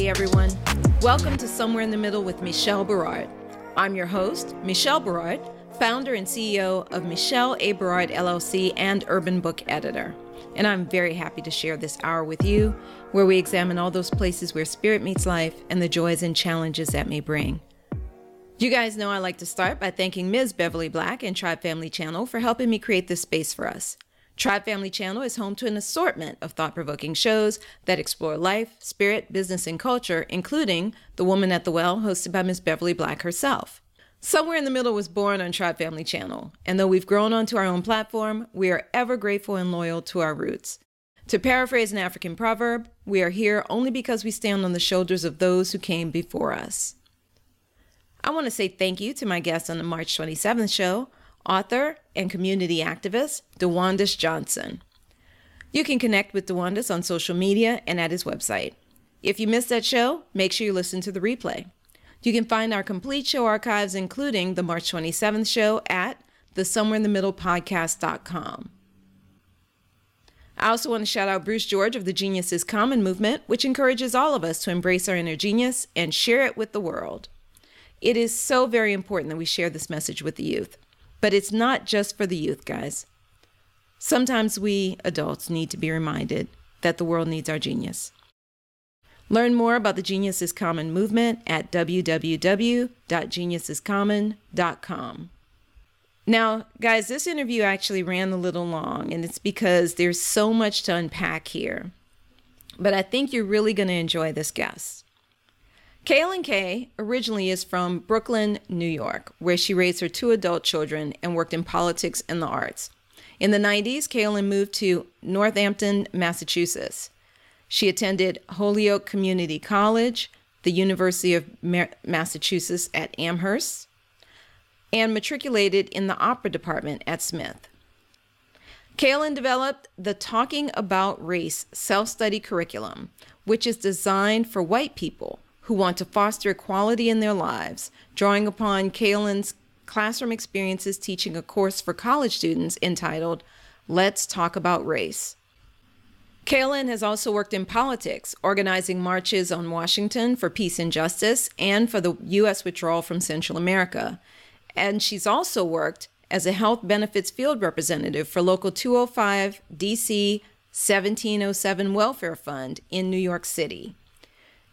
Friday, everyone. Welcome to Somewhere in the Middle with Michelle Berard. I'm your host, Michelle Berard, founder and CEO of Michelle A. Berard LLC and Urban Book Editor. And I'm very happy to share this hour with you, where we examine all those places where spirit meets life and the joys and challenges that may bring. You guys know I like to start by thanking Ms. Beverly Black and Tribe Family Channel for helping me create this space for us. Tribe Family Channel is home to an assortment of thought provoking shows that explore life, spirit, business, and culture, including The Woman at the Well, hosted by Miss Beverly Black herself. Somewhere in the Middle was born on Tribe Family Channel, and though we've grown onto our own platform, we are ever grateful and loyal to our roots. To paraphrase an African proverb, we are here only because we stand on the shoulders of those who came before us. I want to say thank you to my guest on the March 27th show, author and community activist DeWandis Johnson. You can connect with DeWandis on social media and at his website. If you missed that show, make sure you listen to the replay. You can find our complete show archives, including the March 27th show, at the Somewhere in the Middle podcast.com. I also want to shout out Bruce George of the Genius is Common movement, which encourages all of us to embrace our inner genius and share it with the world. It is so very important that we share this message with the youth. But it's not just for the youth, guys. Sometimes we adults need to be reminded that the world needs our genius. Learn more about the Genius is Common movement at www.geniusiscommon.com. Now, guys, this interview actually ran a little long, and it's because there's so much to unpack here. But I think you're really going to enjoy this guest. Kaylin Kay originally is from Brooklyn, New York, where she raised her two adult children and worked in politics and the arts. In the 90s, Kaylin moved to Northampton, Massachusetts. She attended Holyoke Community College, the University of Massachusetts at Amherst, and matriculated in the opera department at Smith. Kaylin developed the Talking About Race self study curriculum, which is designed for white people who want to foster equality in their lives, drawing upon Kaylin's classroom experiences teaching a course for college students entitled Let's Talk About Race. Kaylin has also worked in politics, organizing marches on Washington for peace and justice and for the U.S. withdrawal from Central America. And she's also worked as a health benefits field representative for Local 205 DC 1707 Welfare Fund in New York City.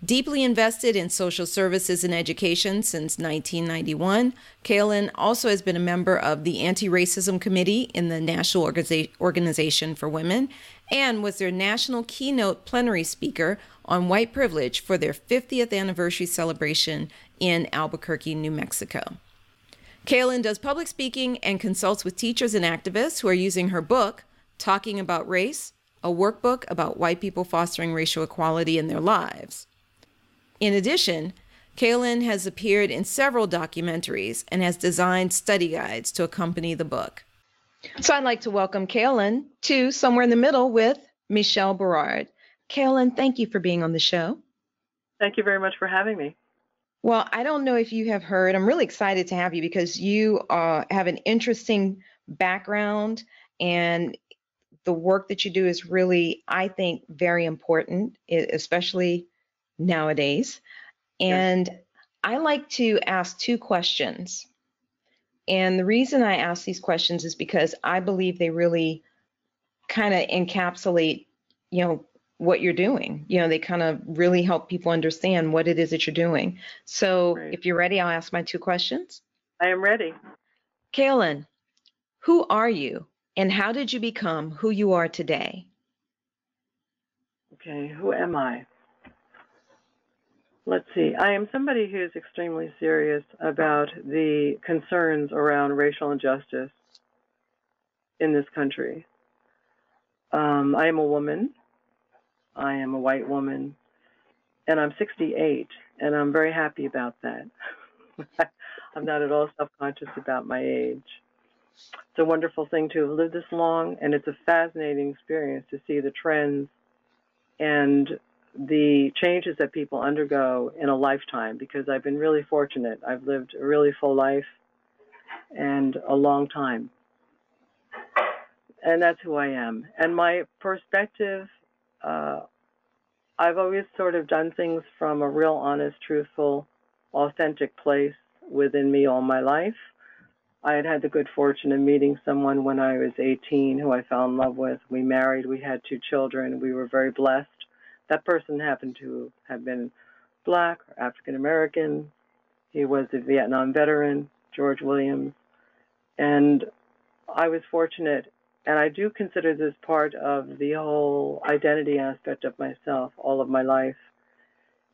Deeply invested in social services and education since 1991, Kaylin also has been a member of the Anti Racism Committee in the National Organiza- Organization for Women and was their national keynote plenary speaker on white privilege for their 50th anniversary celebration in Albuquerque, New Mexico. Kaylin does public speaking and consults with teachers and activists who are using her book, Talking About Race, a workbook about white people fostering racial equality in their lives. In addition, Kaylin has appeared in several documentaries and has designed study guides to accompany the book. So I'd like to welcome Kaylin to Somewhere in the Middle with Michelle Berard. Kaylin, thank you for being on the show. Thank you very much for having me. Well, I don't know if you have heard, I'm really excited to have you because you uh, have an interesting background and the work that you do is really, I think, very important, especially nowadays. And yes. I like to ask two questions. And the reason I ask these questions is because I believe they really kind of encapsulate, you know, what you're doing. You know, they kind of really help people understand what it is that you're doing. So right. if you're ready, I'll ask my two questions. I am ready. Kaylin, who are you and how did you become who you are today? Okay, who am I? Let's see. I am somebody who's extremely serious about the concerns around racial injustice in this country. Um, I am a woman. I am a white woman. And I'm 68, and I'm very happy about that. I'm not at all self conscious about my age. It's a wonderful thing to have lived this long, and it's a fascinating experience to see the trends and the changes that people undergo in a lifetime because I've been really fortunate. I've lived a really full life and a long time. And that's who I am. And my perspective uh, I've always sort of done things from a real honest, truthful, authentic place within me all my life. I had had the good fortune of meeting someone when I was 18 who I fell in love with. We married, we had two children, we were very blessed. That person happened to have been black or African American. He was a Vietnam veteran, George Williams. And I was fortunate, and I do consider this part of the whole identity aspect of myself, all of my life,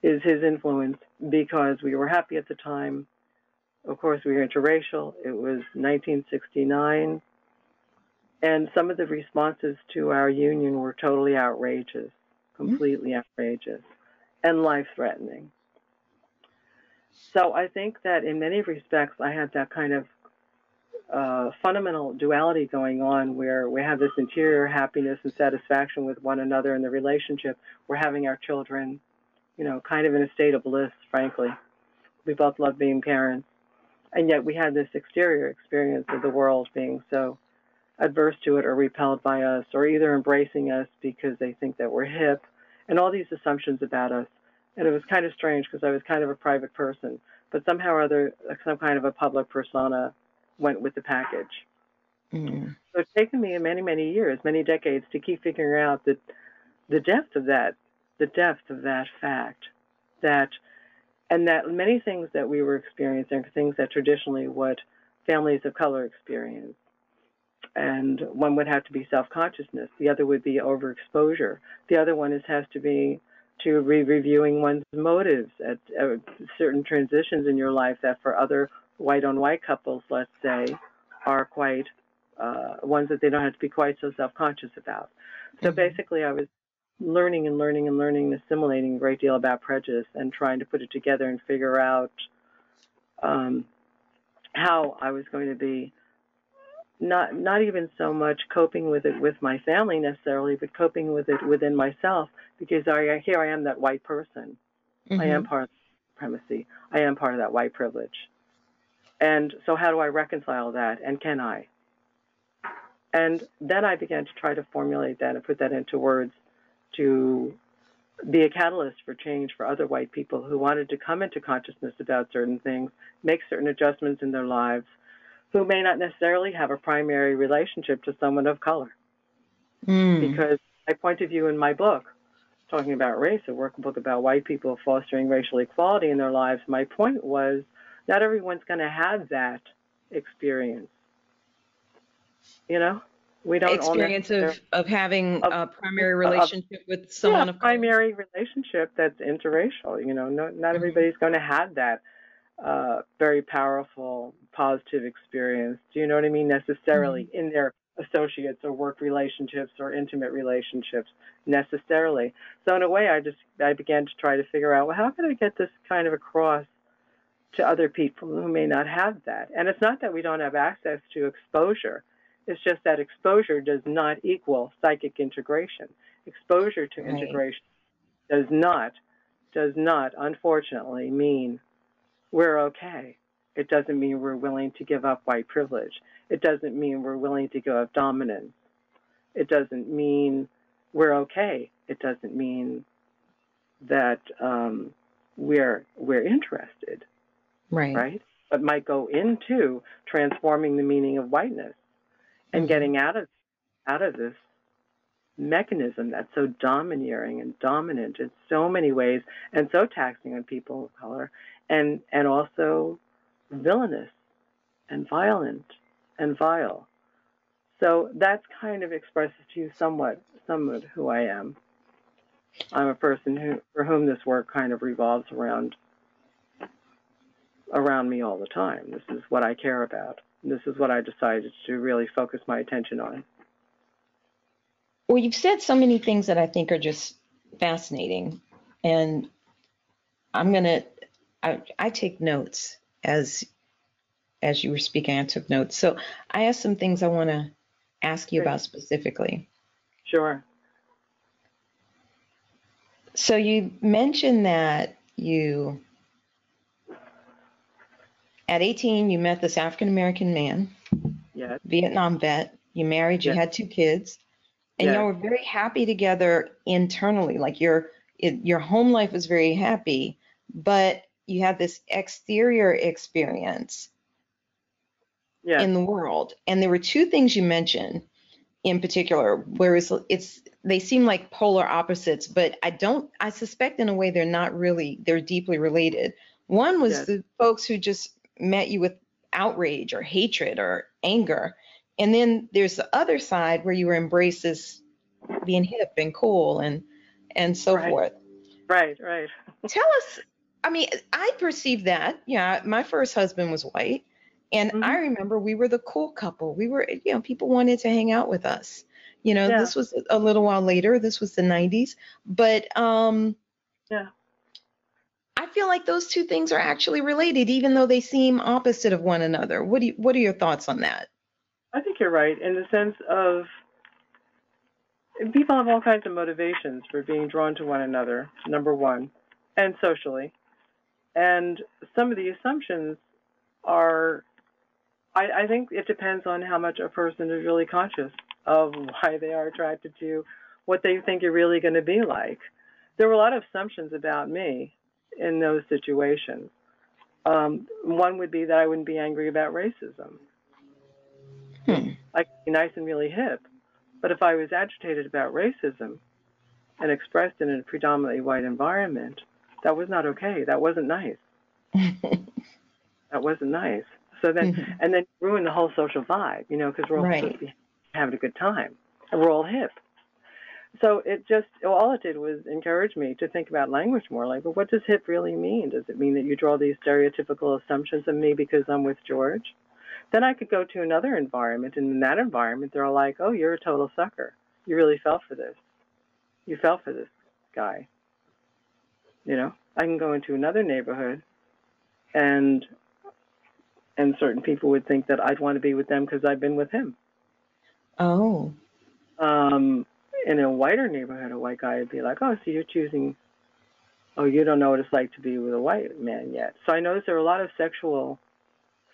is his influence because we were happy at the time. Of course, we were interracial. It was 1969. And some of the responses to our union were totally outrageous, completely outrageous, and life threatening. So I think that in many respects, I had that kind of uh, fundamental duality going on where we have this interior happiness and satisfaction with one another in the relationship. We're having our children, you know, kind of in a state of bliss, frankly. We both love being parents. And yet we had this exterior experience of the world being so adverse to it or repelled by us or either embracing us because they think that we're hip and all these assumptions about us. And it was kind of strange because I was kind of a private person, but somehow or other, some kind of a public persona went with the package. Mm. So it's taken me many, many years, many decades to keep figuring out that the depth of that, the depth of that fact, that, and that many things that we were experiencing things that traditionally what families of color experience. And one would have to be self-consciousness. The other would be overexposure. The other one is has to be to re-reviewing one's motives at, at certain transitions in your life that for other white on white couples, let's say, are quite uh, ones that they don't have to be quite so self conscious about. So Mhm. basically, I was learning and learning and learning, and assimilating a great deal about prejudice and trying to put it together and figure out um, how I was going to be not not even so much coping with it with my family necessarily, but coping with it within myself because I here I am that white person. I am Mhm. part of supremacy. I am part of that white privilege. And so, how do I reconcile that? And can I? And then I began to try to formulate that and put that into words to be a catalyst for change for other white people who wanted to come into consciousness about certain things, make certain adjustments in their lives, who may not necessarily have a primary relationship to someone of color Mm. because my point of view in my book, talking about race, a workbook about white people fostering racial equality in their lives, my point was not everyone's going to have that experience. You know, we don't experience of, of having Of- a primary of- relationship with someone yeah, of color. primary relationship that's interracial. You know, no, not Mhm. everybody's going to have that uh, very powerful, positive experience. Do you know what I mean? Necessarily in their associates or work relationships or intimate relationships, necessarily. So in a way, I just I began to try to figure out well, how can I get this kind of across to other people who may not have that? And it's not that we don't have access to exposure. It's just that exposure does not equal psychic integration. Exposure to Right. integration does not, does not, unfortunately, mean we're okay. It doesn't mean we're willing to give up white privilege. It doesn't mean we're willing to give up dominance. It doesn't mean we're okay. It doesn't mean that um, we're we're interested, Right. right? But might go into transforming the meaning of whiteness and Mhm. getting out of out of this mechanism that's so domineering and dominant in so many ways and so taxing on people of color and and also villainous and violent and vile. So that's kind of expresses to you somewhat somewhat who I am. I'm a person who for whom this work kind of revolves around around me all the time. This is what I care about. This is what I decided to really focus my attention on. Well, you've said so many things that I think are just fascinating. And I'm going to, I, I take notes as as you were speaking, I took notes. So I have some things I want to ask you about specifically. Sure. So you mentioned that you, at 18, you met this African American man, Yes. Vietnam vet. You married, you Yes. had two kids, and Yes. y'all were very happy together internally. Like you're, it, your home life was very happy, but you had this exterior experience Yeah. in the world. And there were two things you mentioned in particular, whereas it's they seem like polar opposites, but I don't I suspect in a way they're not really they're deeply related. One was Yes. the folks who just met you with outrage or hatred or anger. And then there's the other side where you were embraced as being hip and cool and and so Right. forth. Right. Right. Tell us, I mean, I perceive that. Yeah, my first husband was white. And Mhm. I remember we were the cool couple. We were, you know, people wanted to hang out with us. You know, Yeah. this was a little while later. This was the 90s. But um Yeah. I feel like those two things are actually related, even though they seem opposite of one another. What do you, what are your thoughts on that? I think you're right in the sense of people have all kinds of motivations for being drawn to one another, number one, and socially. And some of the assumptions are, I, I think it depends on how much a person is really conscious of why they are attracted to what they think you're really going to be like. There were a lot of assumptions about me in those situations. Um, one would be that I wouldn't be angry about racism. Hmm. I could be nice and really hip. But if I was agitated about racism and expressed in a predominantly white environment, that was not okay. That wasn't nice. That wasn't nice. So then, Mhm. and then ruin the whole social vibe, you know, because we're all Right. having a good time and we're all hip. So it just, all it did was encourage me to think about language more. Like, well, what does hip really mean? Does it mean that you draw these stereotypical assumptions of me because I'm with George? Then I could go to another environment, and in that environment, they're all like, oh, you're a total sucker. You really fell for this. You fell for this guy. You know, I can go into another neighborhood, and and certain people would think that I'd want to be with them because I've been with him. oh. Um, in a whiter neighborhood, a white guy would be like, "Oh, so you're choosing? Oh, you don't know what it's like to be with a white man yet." So I noticed there were a lot of sexual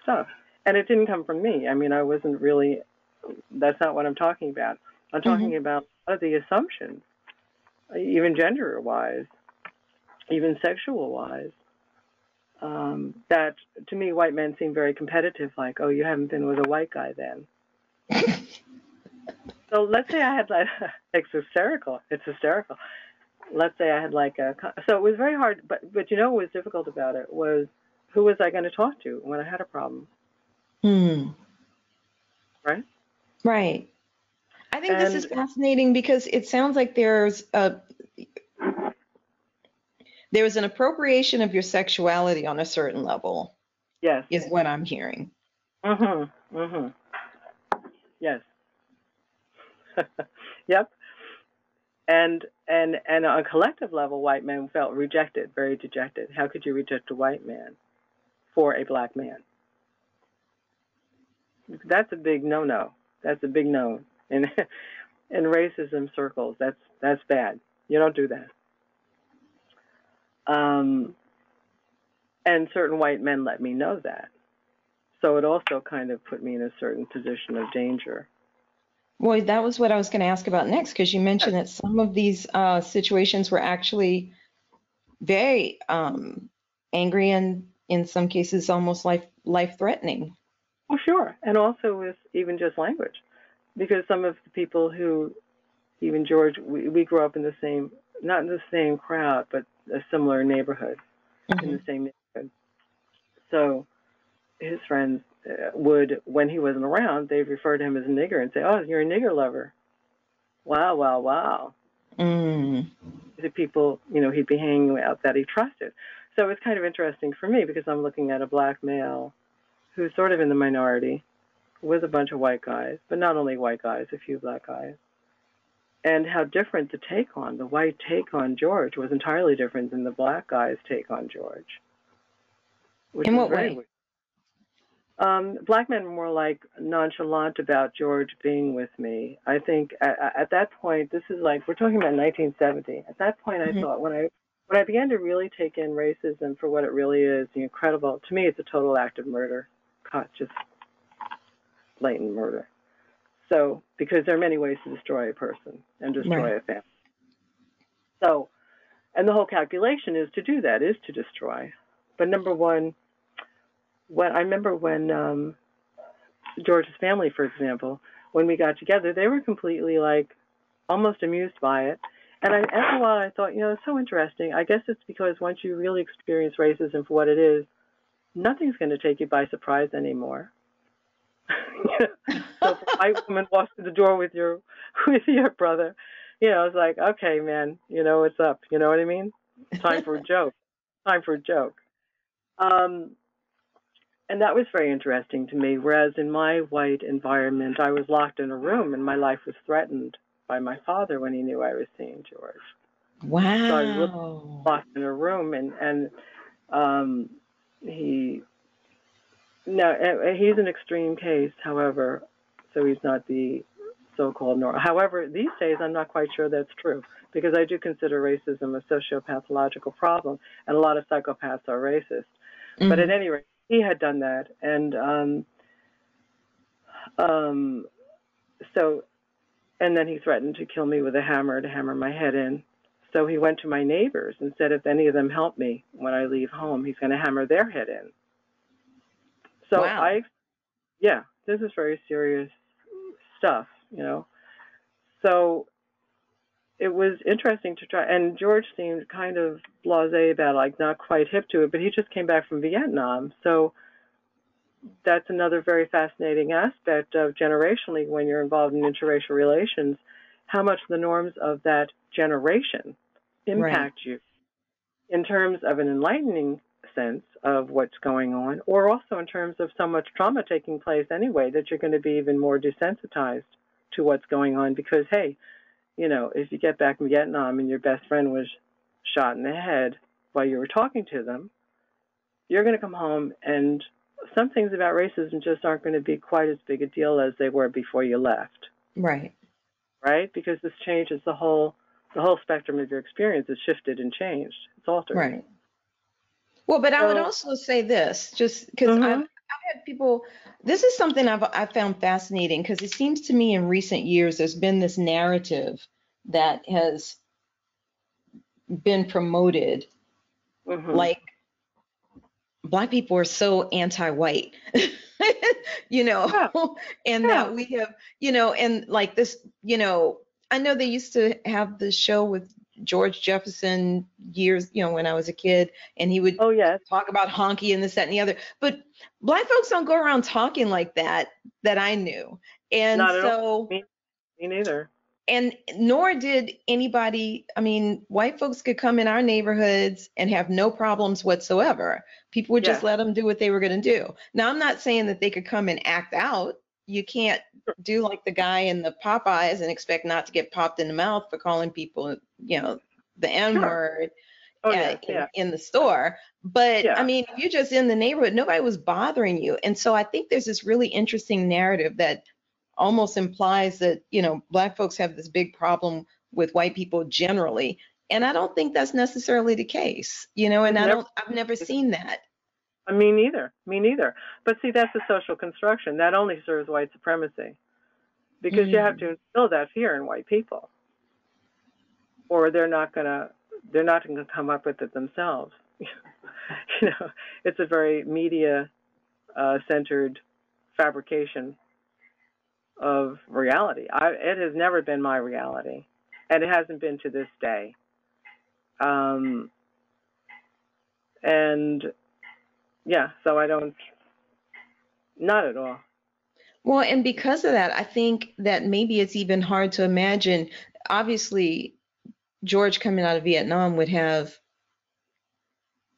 stuff, and it didn't come from me. I mean, I wasn't really. That's not what I'm talking about. I'm talking about a lot of the assumptions, even gender-wise, even sexual-wise. Um, that to me, white men seem very competitive. Like, oh, you haven't been with a white guy then. So let's say I had like it's hysterical. It's hysterical. Let's say I had like a so it was very hard. But but you know what was difficult about it was who was I going to talk to when I had a problem, Hmm. right? Right. I think this is fascinating because it sounds like there's a there's an appropriation of your sexuality on a certain level, Yes. is what I'm hearing. Mhm. Mhm. Yes. yep. And and and on a collective level, white men felt rejected, very dejected. How could you reject a white man for a black man? That's a big no-no. That's a big no in in racism circles. That's that's bad. You don't do that. Um, and certain white men let me know that. So it also kind of put me in a certain position of danger. Well, that was what I was going to ask about next because you mentioned that some of these uh, situations were actually very um, angry and in some cases almost life life threatening. Well, sure. And also with even just language. Because some of the people who, even George, we, we grew up in the same, not in the same crowd, but a similar neighborhood, in the same neighborhood. So his friends uh, would, when he wasn't around, they'd refer to him as a nigger and say, oh, you're a nigger lover. Wow, wow, wow. Mm. the people you know he'd be hanging out that he trusted. So it's kind of interesting for me because I'm looking at a black male who's sort of in the minority with a bunch of white guys, but not only white guys, a few black guys. And how different the take on the white take on George was entirely different than the black guy's take on George. In what way? weird. Um, black men were more like nonchalant about George being with me. I think at, at that point, this is like we're talking about 1970. At that point, I Mhm. thought when I when I began to really take in racism for what it really is, the incredible. To me, it's a total act of murder, caught just blatant murder. So because there are many ways to destroy a person and destroy Right. a family. So and the whole calculation is to do that, is to destroy. But number one, when I remember when um, George's family, for example, when we got together, they were completely like almost amused by it. And I, after a while, I thought, you know, it's so interesting. I guess it's because once you really experience racism for what it is, nothing's going to take you by surprise anymore. so if a white woman walks through the door with your with your brother, you know, it's like, okay, man, you know what's up. You know what I mean? Time for a joke. Time for a joke. Um, and that was very interesting to me. Whereas in my white environment, I was locked in a room and my life was threatened by my father when he knew I was seeing George. Wow. So I was locked in a room and and um, he no he's an extreme case, however, so he's not the so-called normal. However, these days I'm not quite sure that's true because I do consider racism a sociopathological problem, and a lot of psychopaths are racist. Mm-hmm. But at any rate, he had done that, and um, um, so, and then he threatened to kill me with a hammer to hammer my head in. So he went to my neighbors and said, if any of them help me when I leave home, he's going to hammer their head in. So wow. I, yeah, this is very serious stuff, you know. So it was interesting to try. And George seemed kind of blasé about, it, like not quite hip to it, but he just came back from Vietnam, so that's another very fascinating aspect of generationally when you're involved in interracial relations, how much the norms of that generation impact right. you in terms of an enlightening sense of what's going on, or also in terms of so much trauma taking place anyway that you're going to be even more desensitized to what's going on because, hey, you know, if you get back from Vietnam and your best friend was shot in the head while you were talking to them, you're going to come home and some things about racism just aren't going to be quite as big a deal as they were before you left. Right. Right? Because this changes the whole the whole spectrum of your experience has shifted and changed. It's altered. Right. Well, but I would also say this, just because mm-hmm. I've, I've had people. This is something I've I found fascinating because it seems to me in recent years there's been this narrative that has been promoted, mm-hmm. like black people are so anti-white. you know, yeah. and yeah. that we have, you know, and like this, you know, I know they used to have the show with George Jefferson years, you know, when I was a kid, and he would oh yeah talk about honky and this, that, and the other. But black folks don't go around talking like that that I knew, and Not so me, me neither. And nor did anybody. I mean, white folks could come in our neighborhoods and have no problems whatsoever. People would just let them do what they were going to do. Now, I'm not saying that they could come and act out. You can't do like the guy in the Popeyes and expect not to get popped in the mouth for calling people, you know, the N word. Oh, yeah, in, yeah. in, the store. But yeah. I mean, if you're just in the neighborhood, nobody was bothering you. And so I think there's this really interesting narrative that almost implies that, you know, black folks have this big problem with white people generally. And I don't think that's necessarily the case, you know, and I don't, I've never seen that. Me neither. Me neither. But see, that's a social construction. That only serves white supremacy because you have mm. to instill that fear in white people, or they're not gonna they're not gonna come up with it themselves. you know, it's a very media uh, centered fabrication of reality. I, it has never been my reality, and it hasn't been to this day. Um, and yeah, so I don't, not at all. Well, and because of that, I think that maybe it's even hard to imagine. Obviously, George coming out of Vietnam would have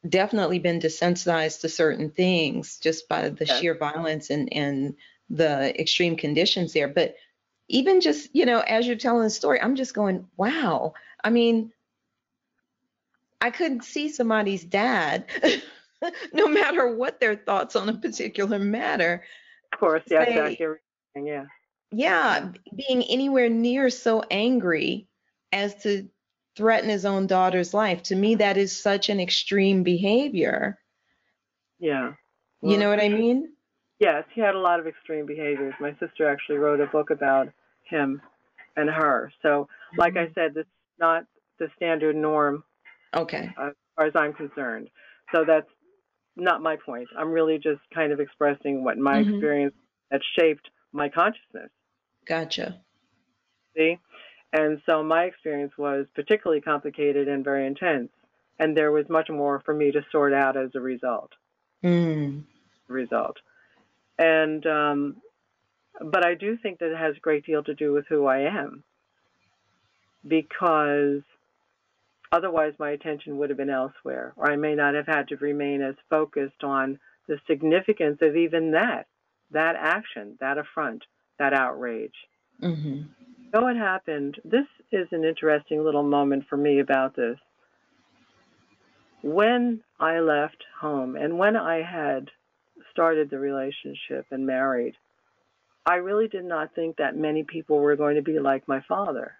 definitely been desensitized to certain things just by the yes. sheer violence and, and the extreme conditions there. But even just, you know, as you're telling the story, I'm just going, wow. I mean, I couldn't see somebody's dad no matter what their thoughts on a particular matter. Of course, yeah, say, yeah. Yeah, being anywhere near so angry as to threaten his own daughter's life. To me, that is such an extreme behavior. Yeah. Well, you know what I mean? Yes, he had a lot of extreme behaviors. My sister actually wrote a book about him and her. So, like mm-hmm. I said, this is not the standard norm Okay. as far as I'm concerned. So that's not my point. I'm really just kind of expressing what my Mhm. experience that shaped my consciousness. Gotcha. See? And so my experience was particularly complicated and very intense. And there was much more for me to sort out as a result. Mm. Result. And um, but I do think that it has a great deal to do with who I am. Because otherwise my attention would have been elsewhere, or I may not have had to remain as focused on the significance of even that, that action, that affront, that outrage. hmm So what happened, this is an interesting little moment for me about this. When I left home and when I had started the relationship and married, I really did not think that many people were going to be like my father.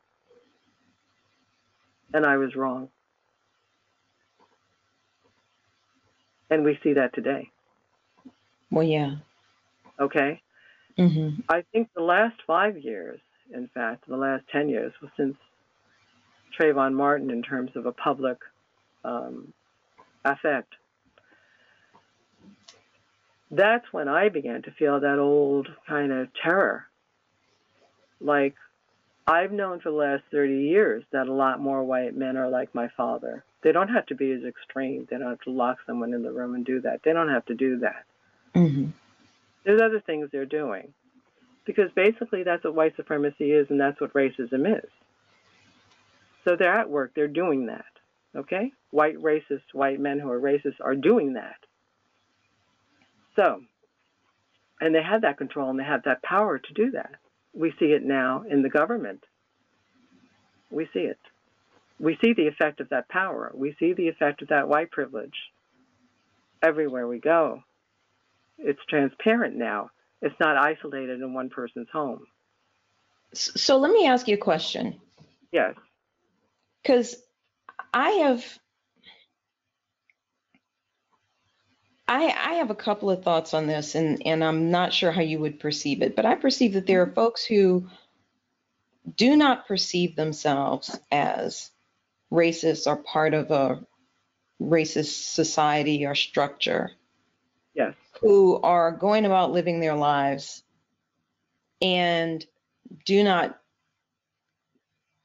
And I was wrong. And we see that today, Well, yeah. okay? hmm I think the last five years, in fact, the last 10 years, well, since Trayvon Martin, in terms of a public um, affect, that's when I began to feel that old kind of terror. Like, I've known for the last 30 years that a lot more white men are like my father. They don't have to be as extreme. They don't have to lock someone in the room and do that. They don't have to do that. hmm There's other things they're doing. Because basically that's what white supremacy is and that's what racism is. So they're at work, they're doing that. Okay? White racist, white men who are racist are doing that. So, and they have that control and they have that power to do that. We see it now in the government. We see it. We see the effect of that power. We see the effect of that white privilege everywhere we go. It's transparent now. It's not isolated in one person's home. So let me ask you a question. Yes. because I have I I have a couple of thoughts on this and and I'm not sure how you would perceive it, but I perceive that there are folks who do not perceive themselves as racist or part of a racist society or structure Yes. who are going about living their lives and do not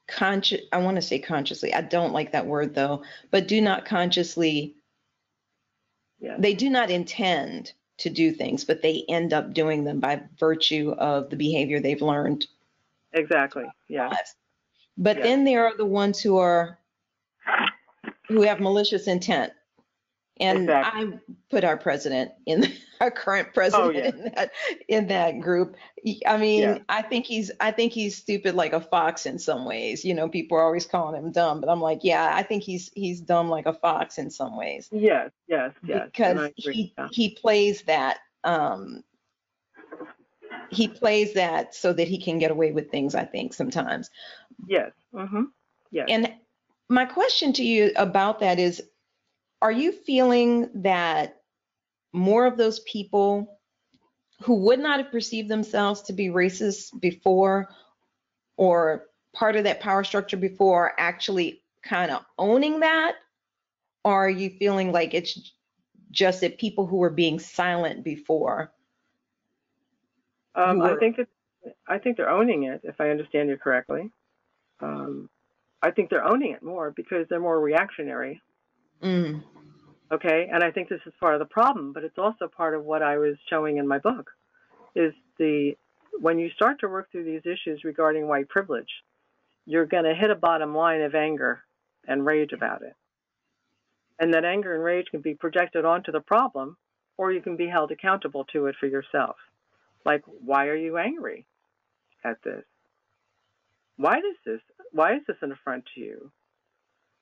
conscious I want to say consciously. I don't like that word though, but do not consciously They do not intend to do things, but they end up doing them by virtue of the behavior they've learned. Exactly. Yeah. But Yeah. then there are the ones who are who have malicious intent. And Exactly. I put our president in our current president Oh, yeah. in that in that group. I mean, Yeah. I think he's I think he's stupid like a fox in some ways. You know, people are always calling him dumb, but I'm like, yeah, I think he's he's dumb like a fox in some ways Yes. Yes. Yes. Because he he plays that um he plays that so that he can get away with things i think sometimes Yes. Mm-hmm. Yes. and my question to you about that is are you feeling that more of those people who would not have perceived themselves to be racist before or part of that power structure before are actually kind of owning that or are you feeling like it's just that people who were being silent before Um, who I think that I think they're owning it, if I understand you correctly. Um, I think they're owning it more because they're more reactionary. Mm, Okay, and I think this is part of the problem, but it's also part of what I was showing in my book. Is the when you start to work through these issues regarding white privilege, you're going to hit a bottom line of anger and rage about it. And that anger and rage can be projected onto the problem, or you can be held accountable to it for yourself. Like, why are you angry at this? Why does this? Why is this an affront to you?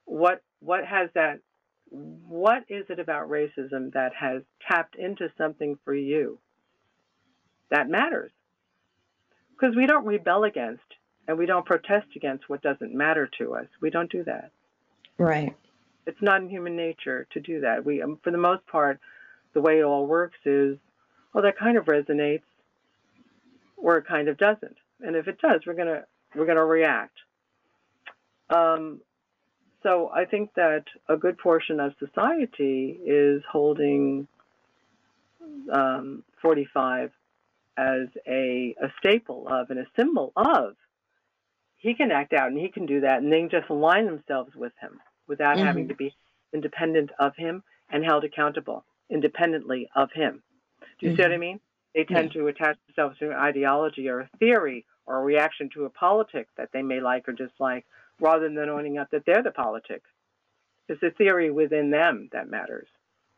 What what has that? What is it about racism that has tapped into something for you that matters? Because we don't rebel against and we don't protest against what doesn't matter to us. We don't do that. right It's not in human nature to do that. We, um, for the most part, the way it all works is, well, that kind of resonates, or it kind of doesn't. And if it does, we're gonna we're gonna react. Um, so I think that a good portion of society is holding um, 45 as a, a staple of and a symbol of. He can act out and he can do that, and they can just align themselves with him without Mhm. having to be independent of him and held accountable independently of him. Do you see what I mean? They tend to attach themselves to an ideology or a theory or a reaction to a politic that they may like or dislike rather than owning up that they're the politics. It's the theory within them that matters.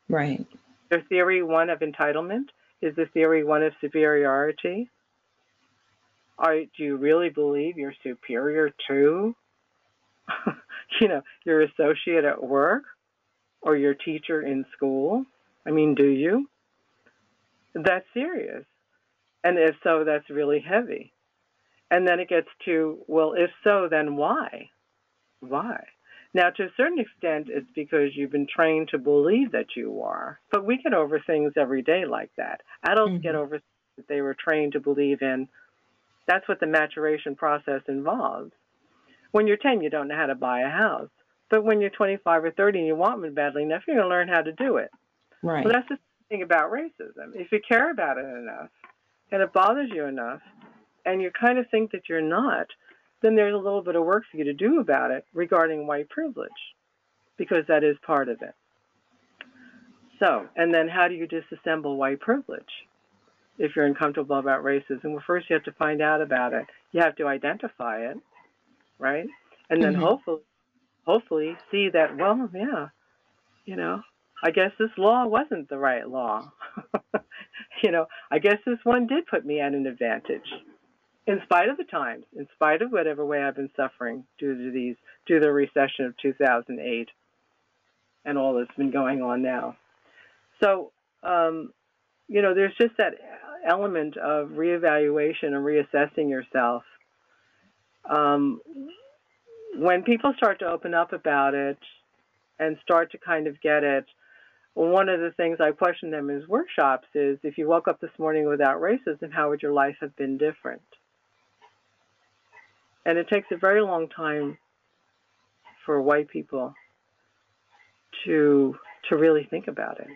Right. Their theory one of entitlement is the theory one of superiority. Are, do you really believe you're superior to, you know, your associate at work or your teacher in school? I mean, do you? That's serious. And if so, that's really heavy. And then it gets to, well, if so, then why? Why? Now, to a certain extent, it's because you've been trained to believe that you are. But we get over things every day like that. Adults Mhm. get over things that they were trained to believe in. That's what the maturation process involves. When you're 10, you don't know how to buy a house. But when you're 25 or 30 and you want one badly enough, you're going to learn how to do it. Right. Well, that's the thing about racism. If you care about it enough and it bothers you enough and you kind of think that you're not, then there's a little bit of work for you to do about it regarding white privilege because that is part of it. So, and then how do you disassemble white privilege if you're uncomfortable about racism? Well, first you have to find out about it. You have to identify it, right? And then Mhm. hopefully, hopefully see that, well, yeah, you know, I guess this law wasn't the right law. you know, I guess this one did put me at an advantage. In spite of the times, in spite of whatever way I've been suffering due to these, due to the recession of 2008 and all that's been going on now. So, um, you know, there's just that element of reevaluation and reassessing yourself. Um, when people start to open up about it and start to kind of get it, one of the things I question them in workshops is if you woke up this morning without racism, how would your life have been different? And it takes a very long time for white people to to really think about it.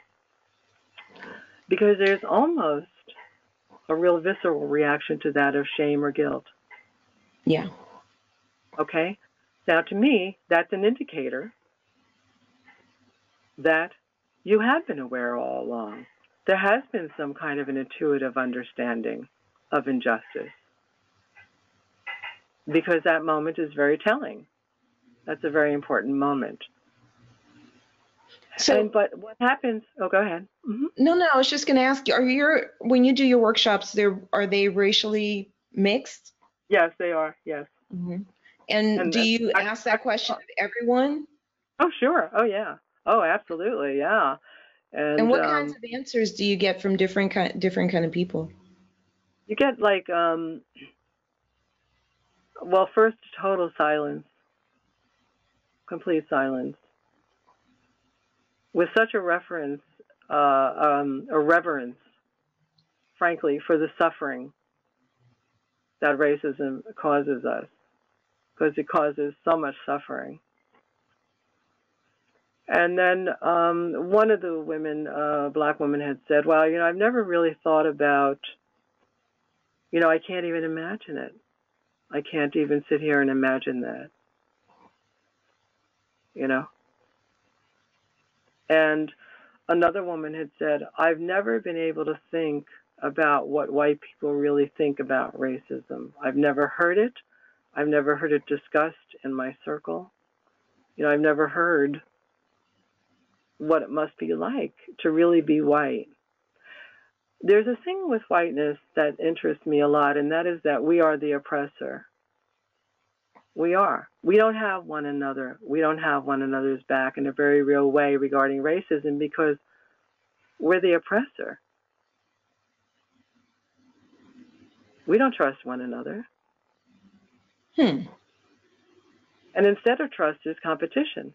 Because there's almost a real visceral reaction to that of shame or guilt. Yeah. Okay? Now, to me, that's an indicator that you have been aware all along. There has been some kind of an intuitive understanding of injustice because that moment is very telling. That's a very important moment. So and, but what happens? Oh, go ahead. hmm no, no, I was just going to ask you: Are your when you do your workshops, there are they racially mixed? Yes, they are. Yes. hmm And, And do you I- ask that question of everyone? Oh, sure. Oh, yeah. Oh, absolutely. Yeah. And, And what um, kinds of answers do you get from different kind different kind of people? You get like, um, well, first total silence, complete silence, with such a reference, uh, um, a reverence, frankly, for the suffering that racism causes us, because it causes so much suffering. And then um, one of the women, uh, black woman, had said, "Well, you know, I've never really thought about." You know, I can't even imagine it. I can't even sit here and imagine that. You know? And another woman had said, I've never been able to think about what white people really think about racism. I've never heard it. I've never heard it discussed in my circle. You know, I've never heard what it must be like to really be white there's a thing with whiteness that interests me a lot, and that is that we are the oppressor. We are. We don't have one another. We don't have one another's back in a very real way regarding racism because we're the oppressor. We don't trust one another. Hmm. And instead of trust is competition.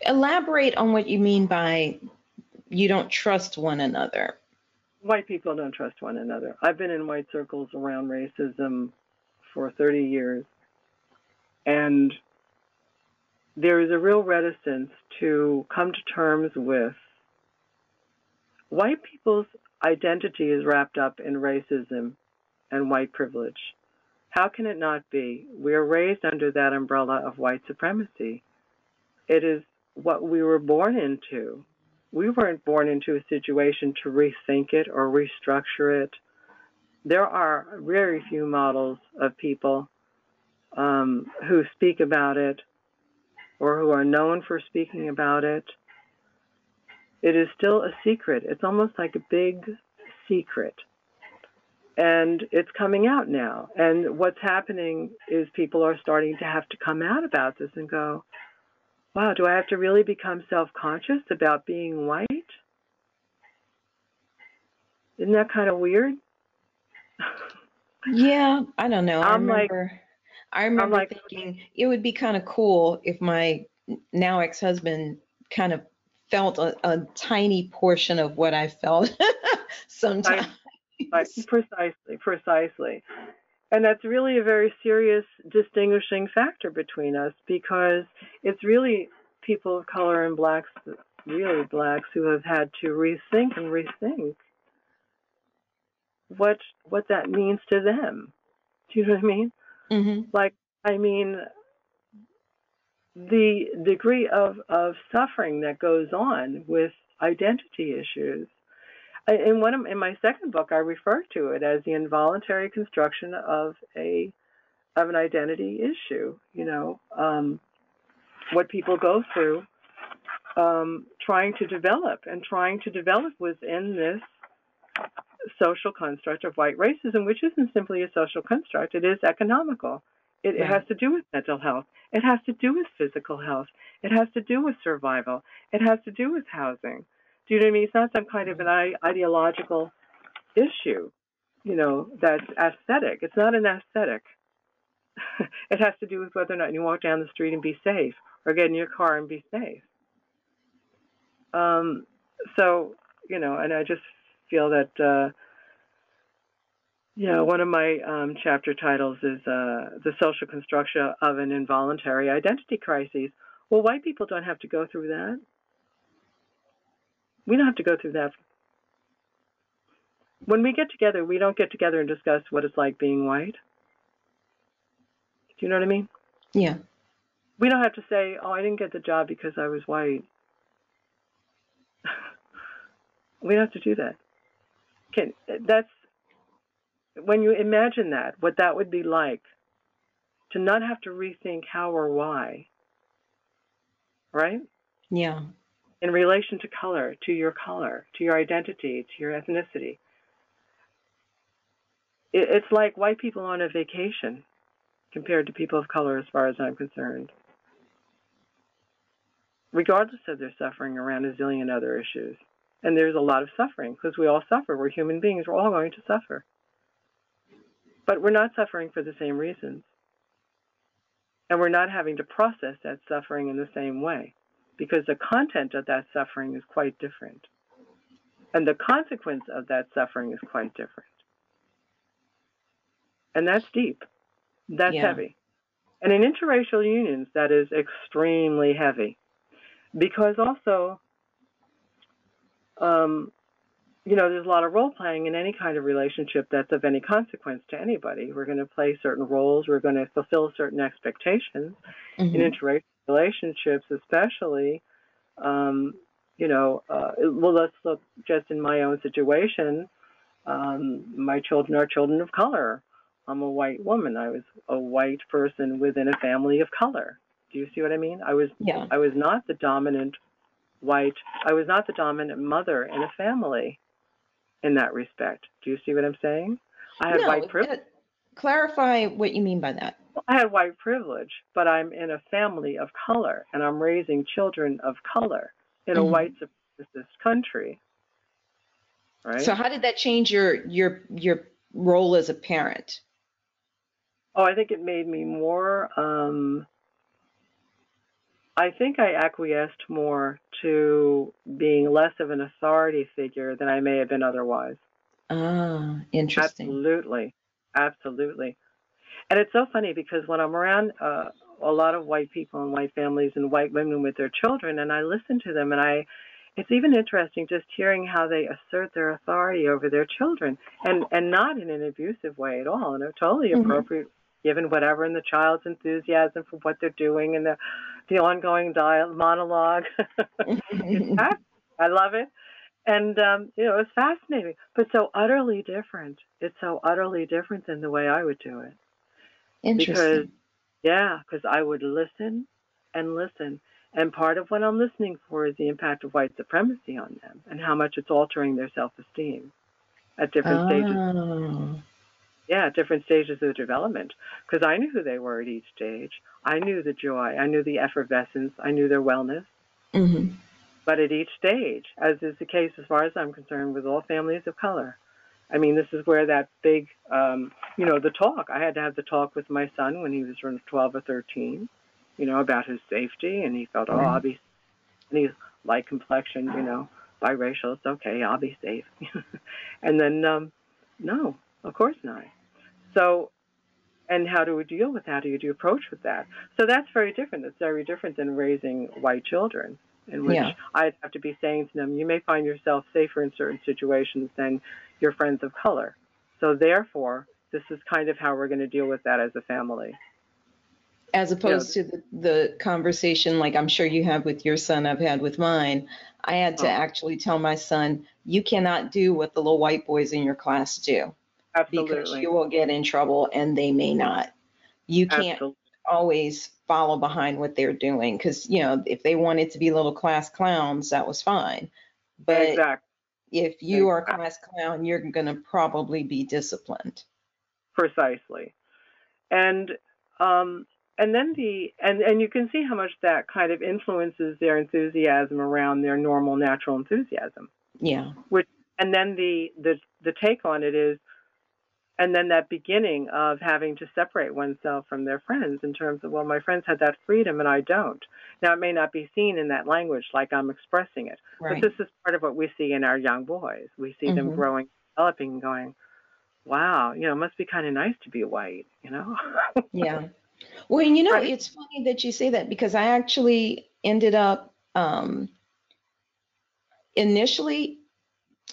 Elaborate on what you mean by you don't trust one another. White people don't trust one another. I've been in white circles around racism for 30 years. and there is a real reticence to come to terms with white people's identity is wrapped up in racism and white privilege. How can it not be? We are raised under that umbrella of white supremacy. It is what we were born into. We weren't born into a situation to rethink it or restructure it. There are very few models of people um, who speak about it or who are known for speaking about it. It is still a secret. It's almost like a big secret and it's coming out now. And what's happening is people are starting to have to come out about this and go, wow, do I have to really become self conscious about being white? Isn't that kind of weird? yeah, I don't know. I'm I remember, like, I remember like, thinking it would be kind of cool if my now ex husband kind of felt a, a, tiny portion of what I felt sometimes. precisely, precisely. And that's really a very serious distinguishing factor between us because it's really people of color and blacks, really blacks, who have had to rethink and rethink what what that means to them. Do you know what I mean? Mm-hmm. Like, I mean, the degree of, of suffering that goes on with identity issues in one of, in my second book, I refer to it as the involuntary construction of a of an identity issue. You know, um, what people go through um, trying to develop and trying to develop within this social construct of white racism, which isn't simply a social construct; it is economical. It, it, has to do with mental health. It has to do with physical health. It has to do with survival. It has to do with housing. Do you know what I mean? It's not some kind of an ideological issue, you know, that's aesthetic. It's not an aesthetic. it has to do with whether or not you walk down the street and be safe or get in your car and be safe. Um, so, you know, and I just feel that, uh, yeah, one of my um, chapter titles is uh, The Social Construction of an Involuntary Identity Crisis. Well, white people don't have to go through that. We don't have to go through that. When we get together, we don't get together and discuss what it's like being white. Do you know what I mean? Yeah. We don't have to say, "Oh, I didn't get the job because I was white." we don't have to do that. Can that's when you imagine that, what that would be like to not have to rethink how or why. Right? Yeah in relation to color, to your color, to your identity, to your ethnicity. It's like white people on a vacation compared to people of color, as far as I'm concerned, regardless of their suffering around a zillion other issues. And there's a lot of suffering because we all suffer. We're human beings. We're all going to suffer. But we're not suffering for the same reasons. And we're not having to process that suffering in the same way because the content of that suffering is quite different. And the consequence of that suffering is quite different. And that's deep. That's yeah. heavy. And in interracial unions, that is extremely heavy. Because also, um, you know, there's a lot of role playing in any kind of relationship that's of any consequence to anybody. We're going to play certain roles, we're going to fulfill certain expectations mm-hmm. in interracial relationships, especially, um, you know, uh, well, let's look just in my own situation. Um, my children are children of color. I'm a white woman. I was a white person within a family of color. Do you see what I mean? I was yeah. I was not the dominant white. I was not the dominant mother in a family in that respect. Do you see what I'm saying? I had no, white privilege. Clarify what you mean by that. I had white privilege, but I'm in a family of color and I'm raising children of color in mm-hmm. a white supremacist country. Right? So how did that change your your your role as a parent? Oh, I think it made me more um, I think I acquiesced more to being less of an authority figure than I may have been otherwise. Ah, interesting. Absolutely. Absolutely. And it's so funny because when I'm around uh, a lot of white people and white families and white women with their children, and I listen to them, and I it's even interesting just hearing how they assert their authority over their children and and not in an abusive way at all in a totally mm-hmm. appropriate given whatever in the child's enthusiasm for what they're doing and the the ongoing dialogue monologue i love it and um you know it's fascinating but so utterly different it's so utterly different than the way i would do it Interesting. because yeah because i would listen and listen and part of what I'm listening for is the impact of white supremacy on them and how much it's altering their self esteem at different oh. stages. Yeah, at different stages of development. Because I knew who they were at each stage. I knew the joy. I knew the effervescence. I knew their wellness. Mm-hmm. But at each stage, as is the case as far as I'm concerned with all families of color, I mean, this is where that big, um, you know, the talk. I had to have the talk with my son when he was 12 or 13 you know, about his safety, and he felt, oh, I'll be, and he's light complexion, you know, biracial. It's okay, I'll be safe. and then, um, no, of course not. So, and how do we deal with that? How do you approach with that? So that's very different. It's very different than raising white children, in which yeah. I'd have to be saying to them, you may find yourself safer in certain situations than your friends of color. So therefore, this is kind of how we're going to deal with that as a family as opposed yeah. to the, the conversation like i'm sure you have with your son i've had with mine i had to oh. actually tell my son you cannot do what the little white boys in your class do Absolutely. because you will get in trouble and they may not you can't Absolutely. always follow behind what they're doing because you know if they wanted to be little class clowns that was fine. But exactly. if you are a class clown you're going to probably be disciplined. Precisely. And um, and then the and and you can see how much that kind of influences their enthusiasm around their normal natural enthusiasm. Yeah. Which and then the the the take on it is and then that beginning of having to separate oneself from their friends in terms of well my friends had that freedom and i don't now it may not be seen in that language like i'm expressing it right. but this is part of what we see in our young boys we see mm-hmm. them growing developing and going wow you know it must be kind of nice to be white you know yeah well, and you know, right? it's funny that you say that because I actually ended up um, initially,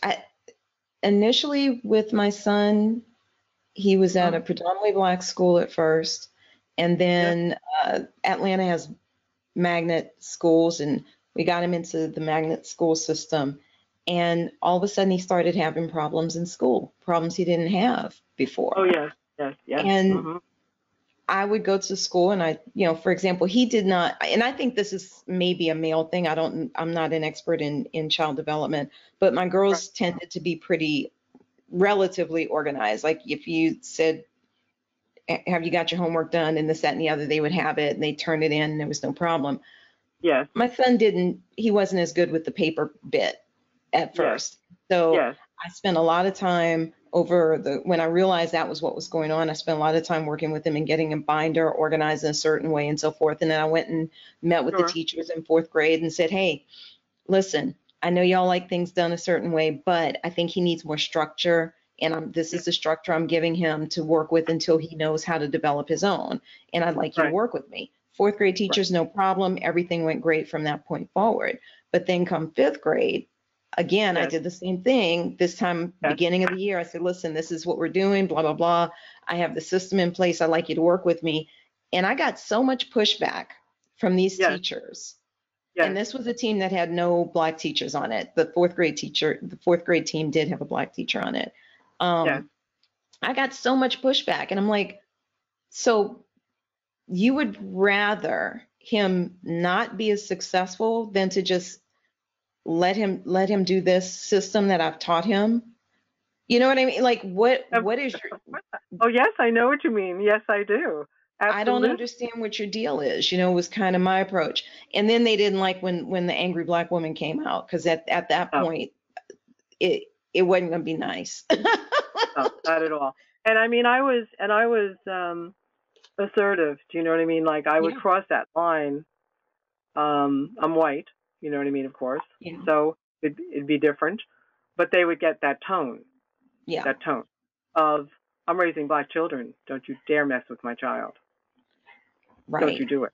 I initially with my son, he was at a uh-huh. predominantly black school at first, and then uh, Atlanta has magnet schools, and we got him into the magnet school system. And all of a sudden, he started having problems in school, problems he didn't have before. Oh yes, yes, yes. And mm-hmm. I would go to school and I, you know, for example, he did not, and I think this is maybe a male thing. I don't, I'm not an expert in, in child development, but my girls tended to be pretty relatively organized. Like if you said, have you got your homework done and this, that, and the other, they would have it and they turn it in and there was no problem. Yes. My son didn't, he wasn't as good with the paper bit at first. Yes. So. I spent a lot of time over the when I realized that was what was going on, I spent a lot of time working with him and getting a binder organized in a certain way and so forth. And then I went and met with sure. the teachers in fourth grade and said, Hey, listen, I know y'all like things done a certain way, but I think he needs more structure. And I'm, this is the structure I'm giving him to work with until he knows how to develop his own. And I'd like you right. to work with me. Fourth grade teachers, no problem. Everything went great from that point forward. But then come fifth grade, Again, yes. I did the same thing this time, yes. beginning of the year. I said, listen, this is what we're doing, blah, blah, blah. I have the system in place. I'd like you to work with me. And I got so much pushback from these yes. teachers. And this was a team that had no black teachers on it. The fourth grade teacher, the fourth grade team did have a black teacher on it. Um, I got so much pushback. And I'm like, so you would rather him not be as successful than to just let him let him do this system that I've taught him? You know what I mean? Like what what is your Oh yes, I know what you mean. Yes, I do. I don't understand what your deal is, you know, was kind of my approach. And then they didn't like when when the angry black woman came out because at at that oh. point it it wasn't going to be nice. no, not at all. And I mean, I was and I was um assertive. Do you know what I mean? Like I would yeah. cross that line. Um, I'm white, you know what I mean? Of course. Yeah. So it'd, it'd be different, but they would get that tone. Yeah. That tone of I'm raising black children. Don't you dare mess with my child. Right. don't you do it,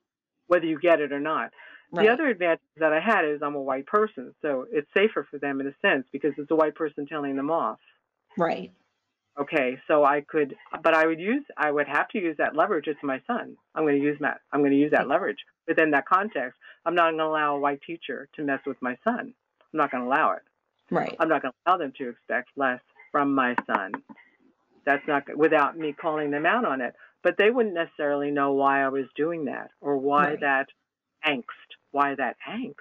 whether you get it or not. right. The other advantage that I had is I'm a white person, so it's safer for them in a sense because it's a white person telling them off. right. Okay, so I could, but I would use, I would have to use that leverage. It's my son. I'm going to use that. I'm going to use that leverage within that context. I'm not going to allow a white teacher to mess with my son. I'm not going to allow it. Right. I'm not going to allow them to expect less from my son. That's not without me calling them out on it. But they wouldn't necessarily know why I was doing that or why Right. that angst, why that angst.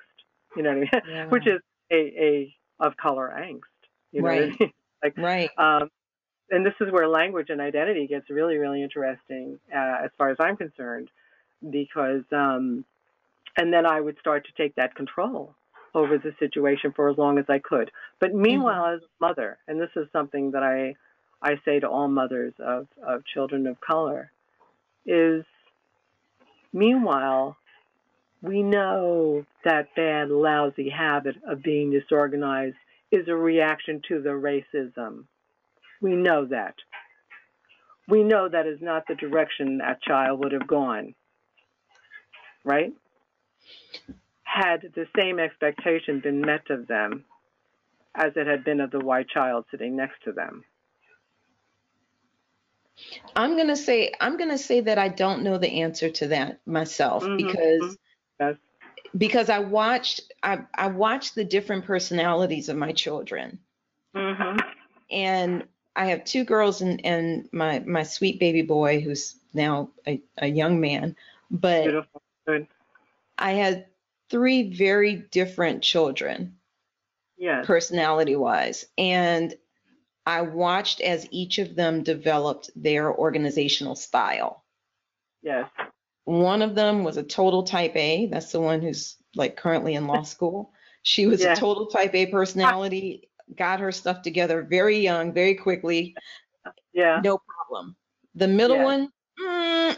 You know what I mean? Yeah. Which is a, a of color angst. You know what I Right. mean? right. Um, and this is where language and identity gets really, really interesting uh, as far as I'm concerned, because, um, and then I would start to take that control over the situation for as long as I could. But meanwhile, as a mother, and this is something that I, I say to all mothers of, of children of color, is meanwhile, we know that bad, lousy habit of being disorganized is a reaction to the racism. We know that. We know that is not the direction that child would have gone. Right? Had the same expectation been met of them as it had been of the white child sitting next to them. I'm gonna say I'm gonna say that I don't know the answer to that myself Mhm, because Yes. because I watched I, I watched the different personalities of my children Mm-hmm. and I have two girls and, and my my sweet baby boy who's now a, a young man but Beautiful. Good. I had three very different children Yes. personality wise and I watched as each of them developed their organizational style Yes. One of them was a total type A. That's the one who's like currently in law school. She was Yeah. a total type A personality, got her stuff together very young, very quickly, Yeah. no problem. The middle Yeah. one, mm,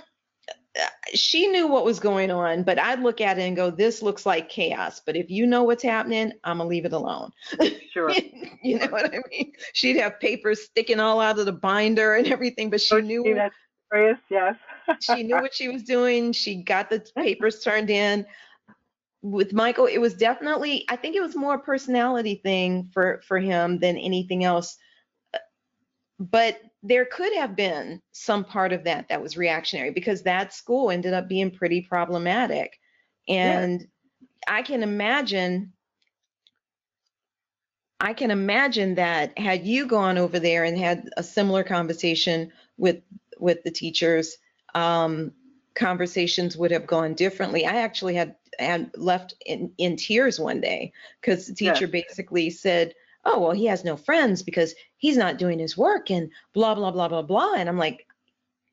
she knew what was going on, but I'd look at it and go, this looks like chaos. But if you know what's happening, I'm going to leave it alone. Sure. you know what I mean? She'd have papers sticking all out of the binder and everything, but she Coach knew Tina Reyes, yes. she knew what she was doing. She got the papers turned in. With Michael, it was definitely, I think it was more a personality thing for for him than anything else. But there could have been some part of that that was reactionary because that school ended up being pretty problematic. And I can imagine I can imagine that had you gone over there and had a similar conversation with with the teachers, um, conversations would have gone differently. I actually had had left in, in tears one day because the teacher basically said, "Oh well, he has no friends because he's not doing his work and blah blah blah blah blah." And I'm like,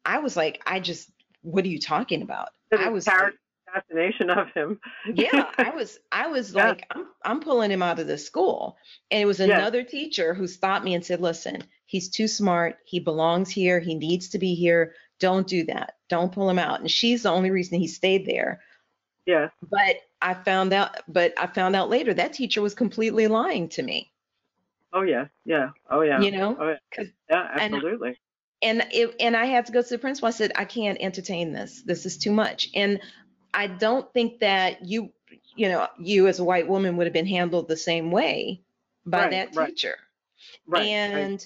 I was like, I just, what are you talking about? I was like, character assassination of him. yeah, I was I was Yeah. like, I'm I'm pulling him out of the school. And it was Yes. another teacher who stopped me and said, listen, he's too smart. He belongs here. He needs to be here. Don't do that. Don't pull him out. And she's the only reason he stayed there. Yeah. But I found out but I found out later that teacher was completely lying to me. Oh yeah. Yeah. Oh yeah. You know? Oh, yeah. yeah. Absolutely. and it, and I had to go to the principal. I said, I can't entertain this. This is too much. And I don't think that you, you know, you as a white woman would have been handled the same way by Right, that right. teacher. right. right. and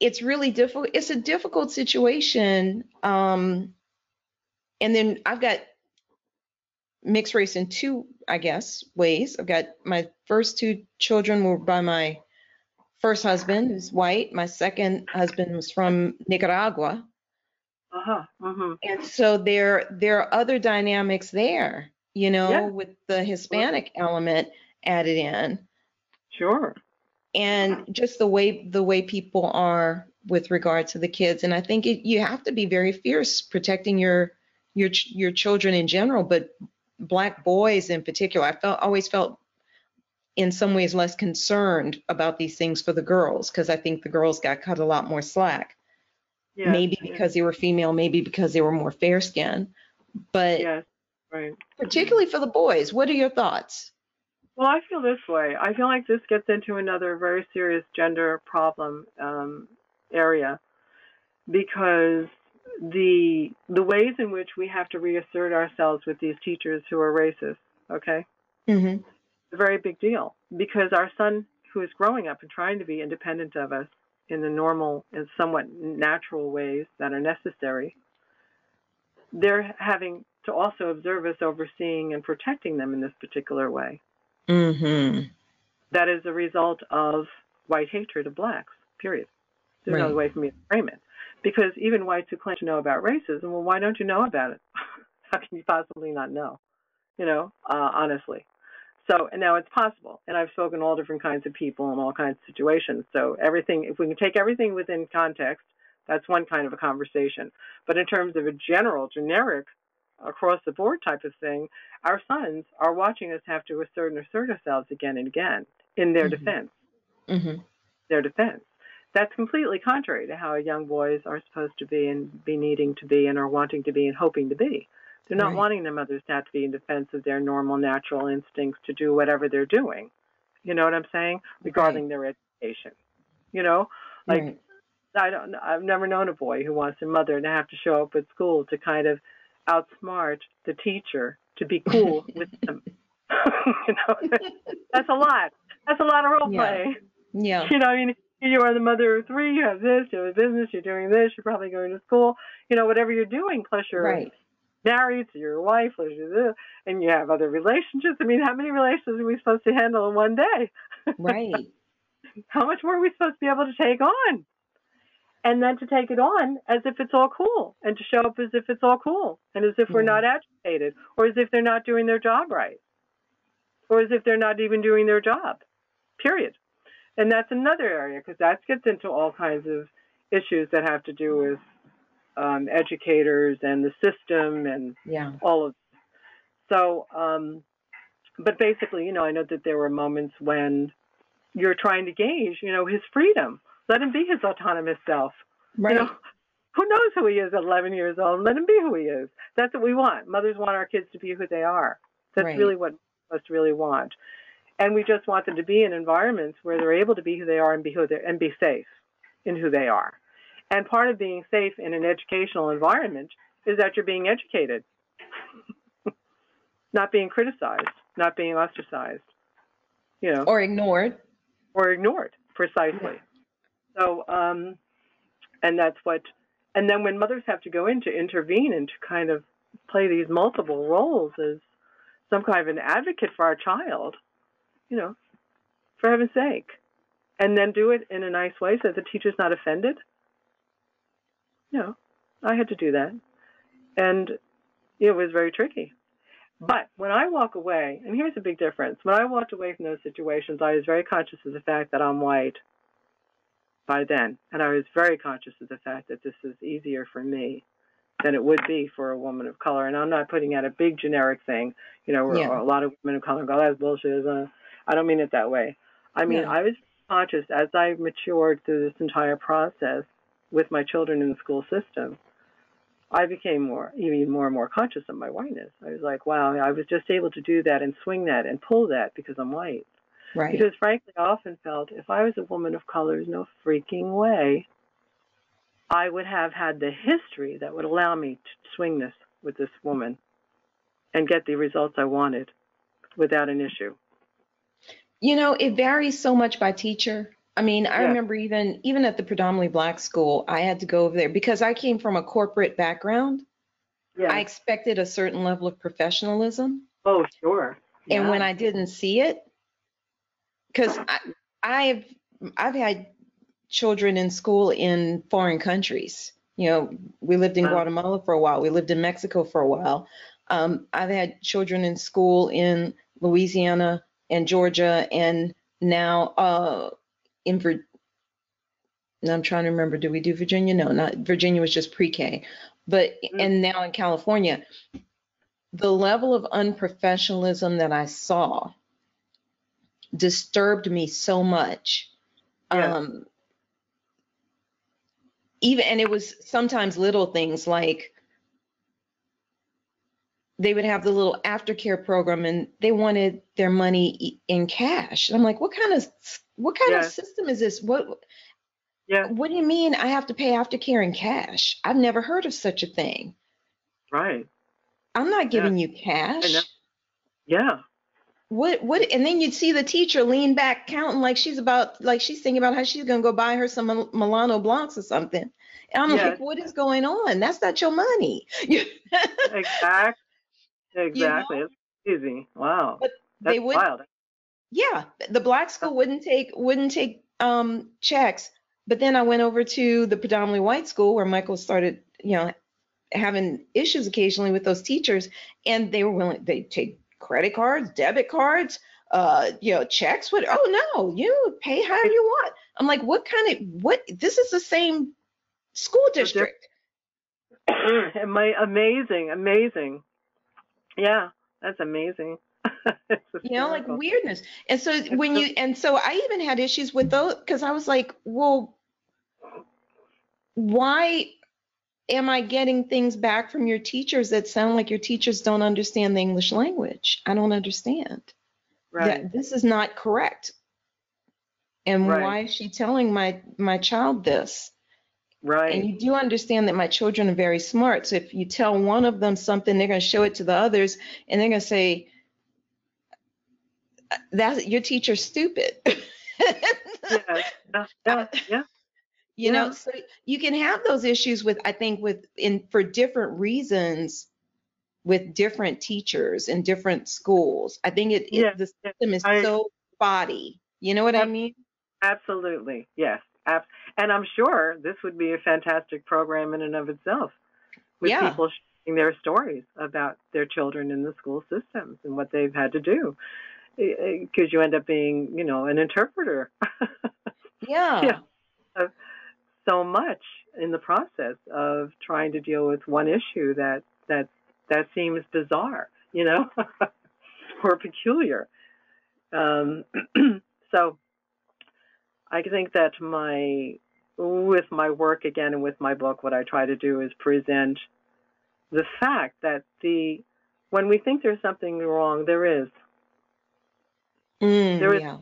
it's really difficult. It's a difficult situation. Um, and then I've got mixed race in two, I guess, ways. I've got my first two children were by my first husband, who's white. My second husband was from Nicaragua. Uh-huh. hmm And so there there are other dynamics there, you know, Yeah. with the Hispanic element added in Sure. and just the way the way people are with regard to the kids and i think it, you have to be very fierce protecting your your your children in general but black boys in particular i felt always felt in some ways less concerned about these things for the girls because i think the girls got cut a lot more slack Yes. maybe because they were female maybe because they were more fair skinned but Yes. Right. particularly for the boys what are your thoughts Well, I feel this way. I feel like this gets into another very serious gender problem um, area because the the ways in which we have to reassert ourselves with these teachers who are racist. Okay, Mm-hmm. a very big deal because our son, who is growing up and trying to be independent of us in the normal and somewhat natural ways that are necessary, they're having to also observe us overseeing and protecting them in this particular way. Mm-hmm. That is a result of white hatred of blacks, period. There's no Right. other way for me to frame it. Because even whites who claim to know about racism, well, why don't you know about it? How can you possibly not know? You know, uh, honestly. So, and now it's possible. And I've spoken to all different kinds of people in all kinds of situations. So, everything, if we can take everything within context, that's one kind of a conversation. But in terms of a general, generic, across the board type of thing, our sons are watching us have to assert and assert ourselves again and again in their Mhm. defense. Mm-hmm. Their defense. That's completely contrary to how young boys are supposed to be and be needing to be and are wanting to be and hoping to be. They're not Right. wanting their mothers to have to be in defense of their normal natural instincts to do whatever they're doing. You know what I'm saying? Regarding their education. You know, like right. I don't. I've never known a boy who wants a mother to have to show up at school to kind of outsmart the teacher to be cool with them. you know, that's a lot. That's a lot of role Yeah. play. Yeah. You know, I mean, you are the mother of three. You have this. You have a business. You're doing this. You're probably going to school. You know, whatever you're doing. Plus, you're Right. married to your wife. Plus, you're this, and you have other relationships. I mean, how many relationships are we supposed to handle in one day? Right. how much more are we supposed to be able to take on? And then to take it on as if it's all cool and to show up as if it's all cool and as if we're Yeah. not agitated or as if they're not doing their job right or as if they're not even doing their job, period. And that's another area because that gets into all kinds of issues that have to do with um, educators and the system and Yeah. all of so um but basically you know i know that there were moments when you're trying to gauge you know his freedom. Let him be his autonomous self. Right. you know who knows who he is at 11 years old? Let him be who he is. That's what we want. Mothers want our kids to be who they are. That's Right. really what most really want and we just want them to be in environments where they're able to be who they are and be who they and be safe in who they are and part of being safe in an educational environment is that you're being educated not being criticized, not being ostracized, you know, Or ignored. or ignored precisely. So, um, and that's what, and then when mothers have to go in to intervene and to kind of play these multiple roles as some kind of an advocate for our child, you know, for heaven's sake, and then do it in a nice way so that the teacher's not offended. You know, I had to do that, and it was very tricky. But when I walk away, and here's a big difference. When I walked away from those situations, I was very conscious of the fact that I'm white by then. And I was very conscious of the fact that this is easier for me than it would be for a woman of color. And I'm not putting out a big generic thing, you know, where Yeah. a lot of women of color go, that's bullshit. I don't mean it that way. I mean, Yeah. I was conscious as I matured through this entire process with my children in the school system. I became more, even more and more conscious of my whiteness. I was like, wow, I was just able to do that and swing that and pull that because I'm white. Right. Because frankly, I often felt if I was a woman of color, there's no freaking way I would have had the history that would allow me to swing this with this woman and get the results I wanted without an issue. You know, it varies so much by teacher. I mean, I Yeah. remember even even at the predominantly black school, I had to go over there because I came from a corporate background. Yeah. I expected a certain level of professionalism. oh, sure. And Yeah. when I didn't see it, because I've I've had children in school in foreign countries. You know, we lived in Wow. Guatemala for a while. We lived in Mexico for a while. Um, I've had children in school in Louisiana and Georgia, and now uh, in and I'm trying to remember. Do we do Virginia? No, not Virginia was just pre-K, but Mm. and now in California, the level of unprofessionalism that I saw disturbed me so much. Yeah. Um, even and it was sometimes little things like they would have the little aftercare program and they wanted their money in cash. And I'm like, what kind of what kind of system is this? What Yeah, What do you mean I have to pay aftercare in cash? I've never heard of such a thing. right. I'm not Yeah, giving you cash. Yeah, What what and then you'd see the teacher lean back counting like she's about like she's thinking about how she's gonna go buy her some Mil- Milano Blancs or something. And I'm yeah, like, what is going on? That's not your money. You exact, you know? exactly. It's easy. Wow, But they that's would wild. yeah, the black school wouldn't take wouldn't take um checks. But then I went over to the predominantly white school where Michael started, you know, having issues occasionally with those teachers, and they were willing they take credit cards, debit cards, uh, you know, checks. What? Oh no, you pay however you want. I'm like, what kind of what? This is the same school district. Ama- amazing, amazing. Yeah, that's amazing. you know like weirdness. And so It's when you and so i even had issues with those because i was like well why am i getting things back from your teachers that sound like your teachers don't understand the english language? I don't understand. Right, that this is not correct. And right, why is she telling my my child this and you do understand that my children are very smart so if you tell one of them something they're going to show it to the others and they're going to say that your teacher's stupid. Yeah, yeah, yeah, yeah, you know, so you can have those issues with, I think, with in for different reasons with different teachers in different schools. I think it, yeah. it the system is I so spotty. You know what I mean? absolutely yes, ab- and I'm sure this would be a fantastic program in and of itself, with Yeah. people sharing their stories about their children in the school systems and what they've had to do, because you end up being, you know, an interpreter. Yeah. yeah, so much in the process of trying to deal with one issue that that that seems bizarre, you know, or peculiar. Um, so I think that my with my work again and with my book, what I try to do is present the fact that the when we think there's something wrong, there is. Mm, There is yeah.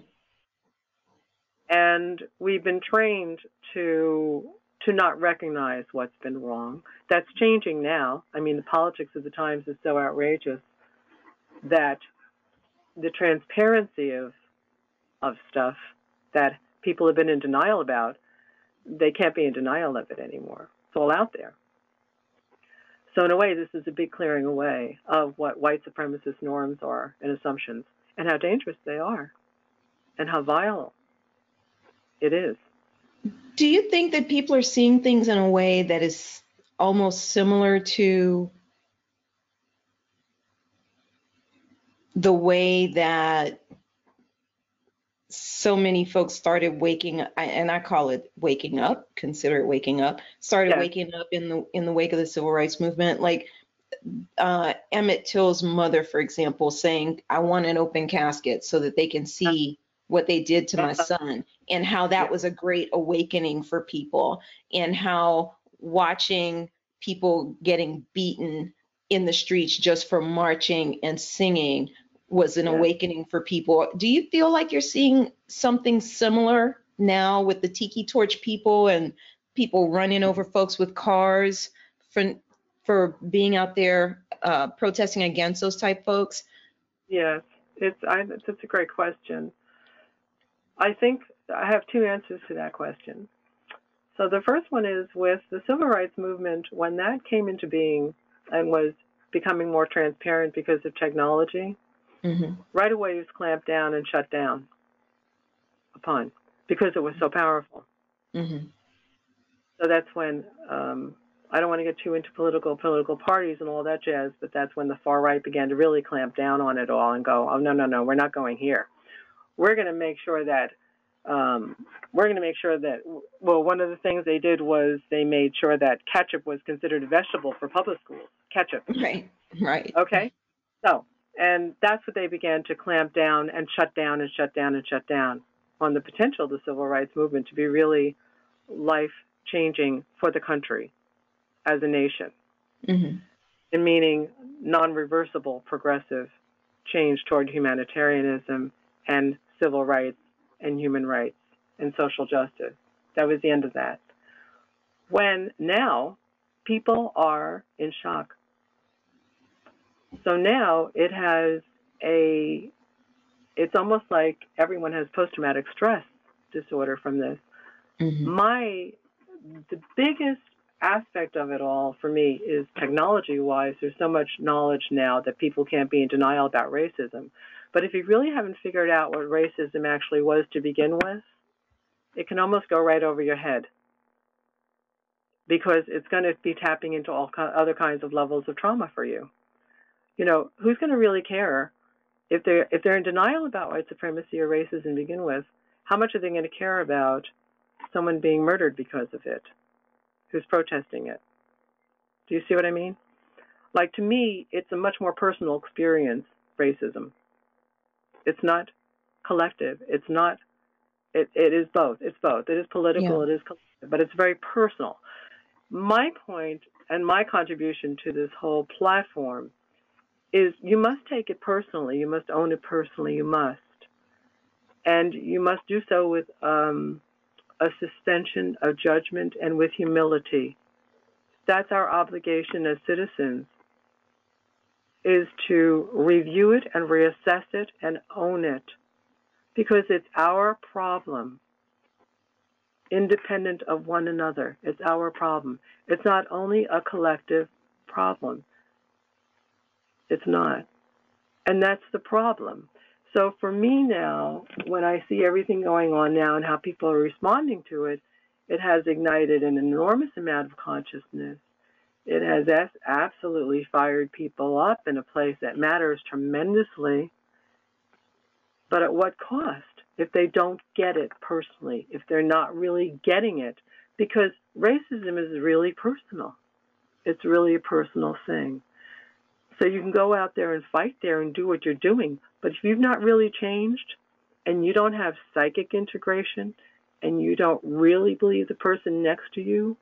and we've been trained to to not recognize what's been wrong. That's changing now. I mean, the politics of the times is so outrageous that the transparency of of stuff that people have been in denial about, they can't be in denial of it anymore. It's all out there. So in a way, this is a big clearing away of what white supremacist norms are and assumptions, and how dangerous they are, and how vile it is. Do you think that people are seeing things in a way that is almost similar to the way that so many folks started waking I- and I call it waking up, consider it waking up, started Yes. waking up in the in the wake of the civil rights movement like uh, Emmett Till's mother, for example, saying, I want an open casket so that they can see what they did to my son, and how that Yeah. was a great awakening for people, and how watching people getting beaten in the streets just for marching and singing was an Yeah. awakening for people. Do you feel like you're seeing something similar now with the tiki torch people and people running over folks with cars for for being out there uh, protesting against those type folks? Yes, it's I, it's a great question. I think I have two answers to that question. So the first one is with the civil rights movement when that came into being and was becoming more transparent because of technology. Mm-hmm. Right away, it was clamped down and shut down upon because it was so powerful. Mm-hmm. So that's when um, I don't want to get too into political political parties and all that jazz, but that's when the far right began to really clamp down on it all and go, oh no no no, we're not going here. We're going to make sure that um, we're going to make sure that well, one of the things they did was they made sure that ketchup was considered a vegetable for public schools. Ketchup, Right. Right. okay? So, and that's what they began to clamp down and shut down and shut down and shut down on the potential of the civil rights movement to be really life changing for the country as a nation, Mm-hmm. and meaning non reversible progressive change toward humanitarianism and civil rights and human rights and social justice. That was the end of that. When now people are in shock. So now it has a, it's almost like everyone has post traumatic stress disorder from this. Mhm. My, the biggest aspect of it all for me is technology wise, there's so much knowledge now that people can't be in denial about racism. But if you really haven't figured out what racism actually was to begin with, it can almost go right over your head because it's going to be tapping into all other kinds of levels of trauma for you. You know, who's going to really care if they're if they're in denial about white supremacy or racism to begin with? How much are they going to care about someone being murdered because of it? Who's protesting it? Do you see what I mean? Like to me, it's a much more personal experience. Racism. It's not collective. It's not. It, it is both. It's both. It is political. It is collective, but it's very personal. My point and my contribution to this whole platform is you must take it personally. You must own it personally. You must, and you must do so with um, a suspension of judgment and with humility. That's our obligation as citizens is to review it and reassess it and own it because it's our problem independent of one another. It's our problem. It's not only a collective problem. It's not. And that's the problem. So for me now, when I see everything going on now and how people are responding to it, it has ignited an enormous amount of consciousness. It has absolutely fired people up in a place that matters tremendously. But at what cost? If they don't get it personally, if they're not really getting it, because racism is really personal. It's really a personal thing. So you can go out there and fight there and do what you're doing, but if you've not really changed and you don't have psychic integration and you don't really believe the person next to you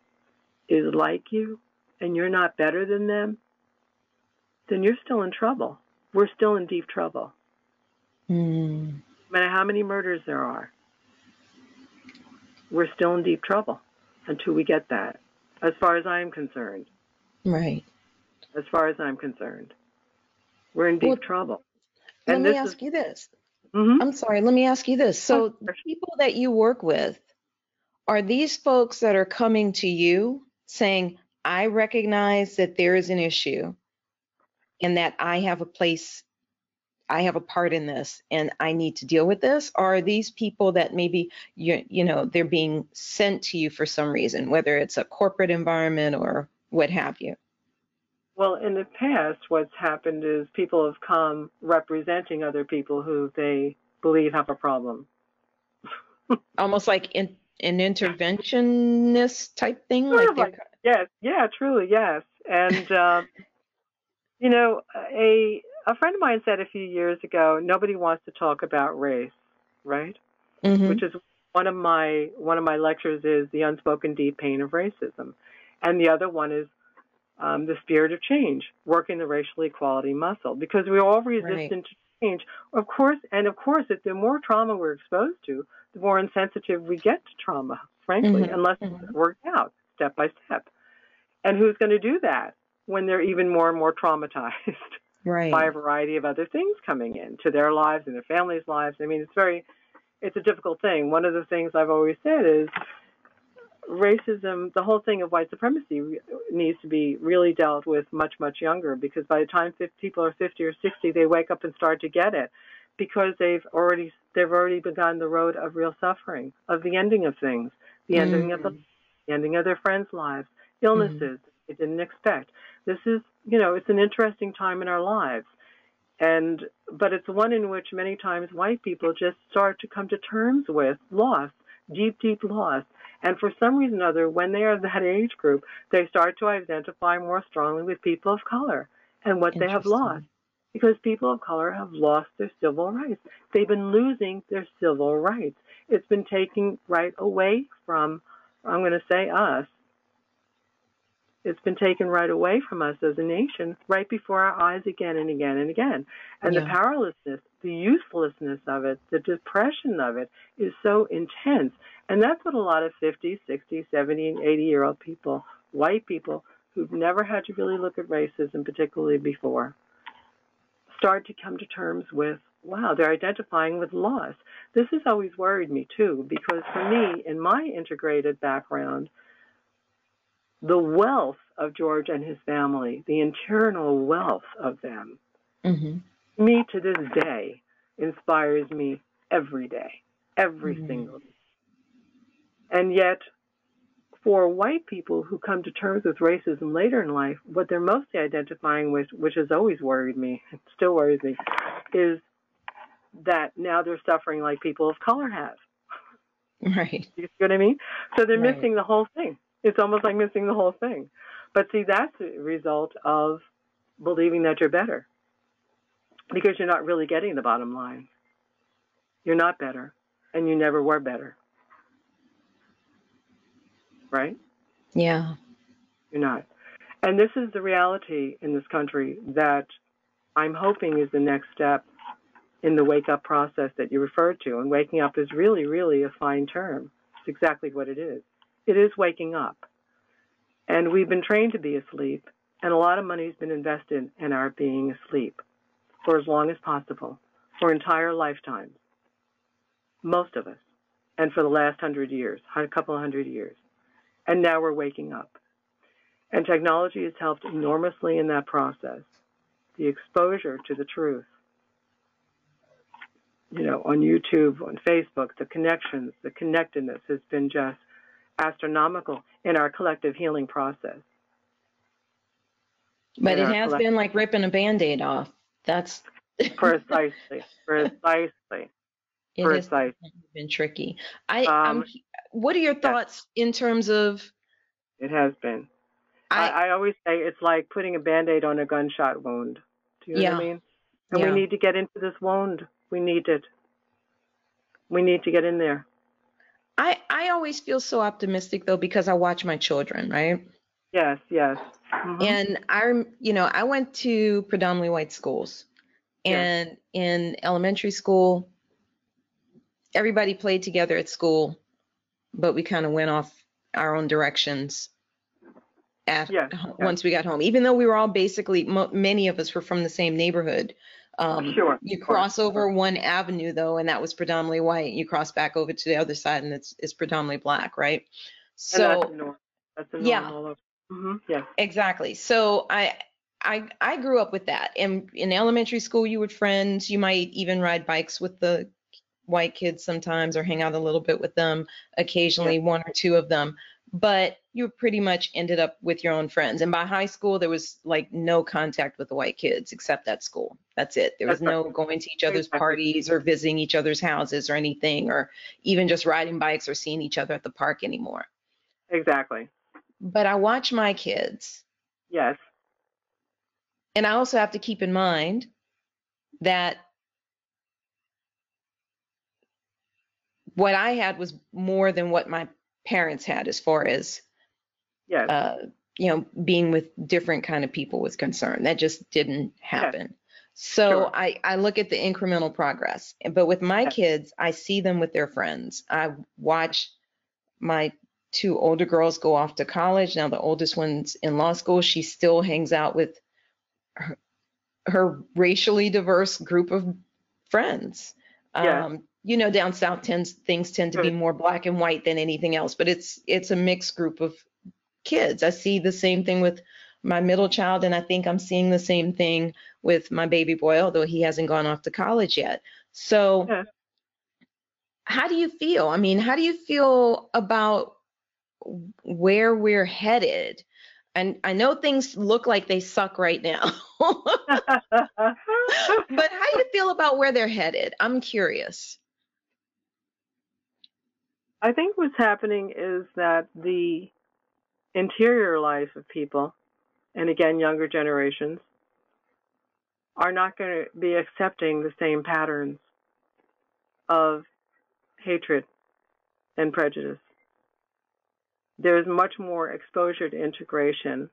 is like you and you're not better than them, then you're still in trouble. We're still in deep trouble. Mm. No matter how many murders there are, we're still in deep trouble until we get that, as far as I'm concerned. Right. As far as I'm concerned, we're in deep Well, trouble. Let And me this is- ask you this. Mhm. I'm sorry, let me ask you this. So, the people that you work with, are these folks that are coming to you saying, I recognize that there is an issue and that I have a place, I have a part in this and I need to deal with this? Or are these people that maybe you you know they're being sent to you for some reason, whether it's a corporate environment or what have you? Well, in the past, what's happened is people have come representing other people who they believe have a problem. Almost like in, an interventionist type thing, Sort like like- Yes, yeah, truly, yes. And um, you know, a a friend of mine said a few years ago, nobody wants to talk about race, right? Mhm. Which is one of my one of my lectures is the unspoken deep pain of racism, and the other one is um, the spirit of change, working the racial equality muscle, because we're all resistant to change. Of course, and of course, if the more trauma we're exposed to, the more insensitive we get to trauma, frankly, Mhm, unless mhm. it's worked out step by step. And who's going to do that when they're even more and more traumatized right. by a variety of other things coming into their lives and their families' lives? I mean, it's very, it's a difficult thing. One of the things I've always said is racism, the whole thing of white supremacy needs to be really dealt with much, much younger because by the time 50, people are 50 or 60, they wake up and start to get it because they've already they've already begun the road of real suffering, of the ending of things, the ending of the, mm-hmm. the ending of their friends' lives, illnesses mm-hmm. they didn't expect. This is, you know, it's an interesting time in our lives. And but it's one in which many times white people just start to come to terms with loss, deep, deep loss. And for some reason or other, when they are that age group, they start to identify more strongly with people of color and what they have lost. Because people of color have lost their civil rights. They've been losing their civil rights. It's been taken right away from, I'm going to say us. It's been taken right away from us as a nation, right before our eyes again and again and again. And the Yeah. powerlessness, the uselessness of it, the depression of it is so intense. And that's what a lot of 50, 60, 70, and 80 year old people, white people who've never had to really look at racism, particularly before, start to come to terms with wow, they're identifying with loss. This has always worried me too, because for me, in my integrated background, the wealth of George and his family, the internal wealth of them, Mm-hmm. Me to this day inspires me every day, every Mhm. single day. And yet, for white people who come to terms with racism later in life, what they're mostly identifying with, which has always worried me, it still worries me, is that now they're suffering like people of color have. Right. You see what I mean? So they're Right. missing the whole thing. It's almost like missing the whole thing. But see, that's a result of believing that you're better because you're not really getting the bottom line. You're not better, and you never were better. Right? Yeah. You're not. And this is the reality in this country that I'm hoping is the next step in the wake up process that you referred to. And waking up is really, really a fine term. It's exactly what it is. It is waking up. And we've been trained to be asleep, and a lot of money's been invested in our being asleep for as long as possible, for entire lifetimes. Most of us. And for the last hundred years, a couple of hundred years. And now we're waking up. And technology has helped enormously in that process. The exposure to the truth, you know, on YouTube, on Facebook, the connections, the connectedness has been just astronomical in our collective healing process. But In it has been like ripping a band-aid off. That's Precisely, precisely, it has precisely. been tricky. I Um, um what are your thoughts in terms of It has been. I, I, I always say it's like putting a band aid on a gunshot wound. Do you know what I Yeah. mean? And Yeah. we need to get into this wound. We need it. We need to get in there. I I always feel so optimistic though because I watch my children, right? Yes, yes. Mhm. And I, you know, I went to predominantly white schools, and in elementary school, everybody played together at school, but we kind of went off our own directions. After, Yeah, yeah. once we got home, even though we were all basically, mo- many of us were from the same neighborhood. Um, Sure, You cross over one avenue though, and that was predominantly white. You cross back over to the other side, and it's it's predominantly black, right? and So that's the norm. That's the norm yeah. all over. Hmm Yes. Exactly. So I I I grew up with that. And in elementary school you would friends, you might even ride bikes with the white kids sometimes or hang out a little bit with them, occasionally one or two of them. But you pretty much ended up with your own friends. And by high school there was like no contact with the white kids except at school. That's it. There was That's right. no going to each other's Exactly. parties or visiting each other's houses or anything or even just riding bikes or seeing each other at the park anymore. Exactly. But I watch my kids Yes. And I also have to keep in mind that what I had was more than what my parents had as far as Yes. uh, you know being with different kind of people was concerned. That just didn't happen. So Sure. I, I look at the incremental progress. But with my Yes. kids, I see them with their friends. I watch my two older girls go off to college. Now the oldest one's in law school. She still hangs out with her, her racially diverse group of friends. Yeah. Um, you know, down south tends things tend to be more black and white than anything else, but it's it's a mixed group of kids. I see the same thing with my middle child, and I think I'm seeing the same thing with my baby boy, although he hasn't gone off to college yet. So, Yeah. how do you feel? I mean, how do you feel about where we're headed? And I know things look like they suck right now, but how do you feel about where they're headed? I'm curious. I think what's happening is that the interior life of people, and again, younger generations, are not going to be accepting the same patterns of hatred and prejudice. There's much more exposure to integration.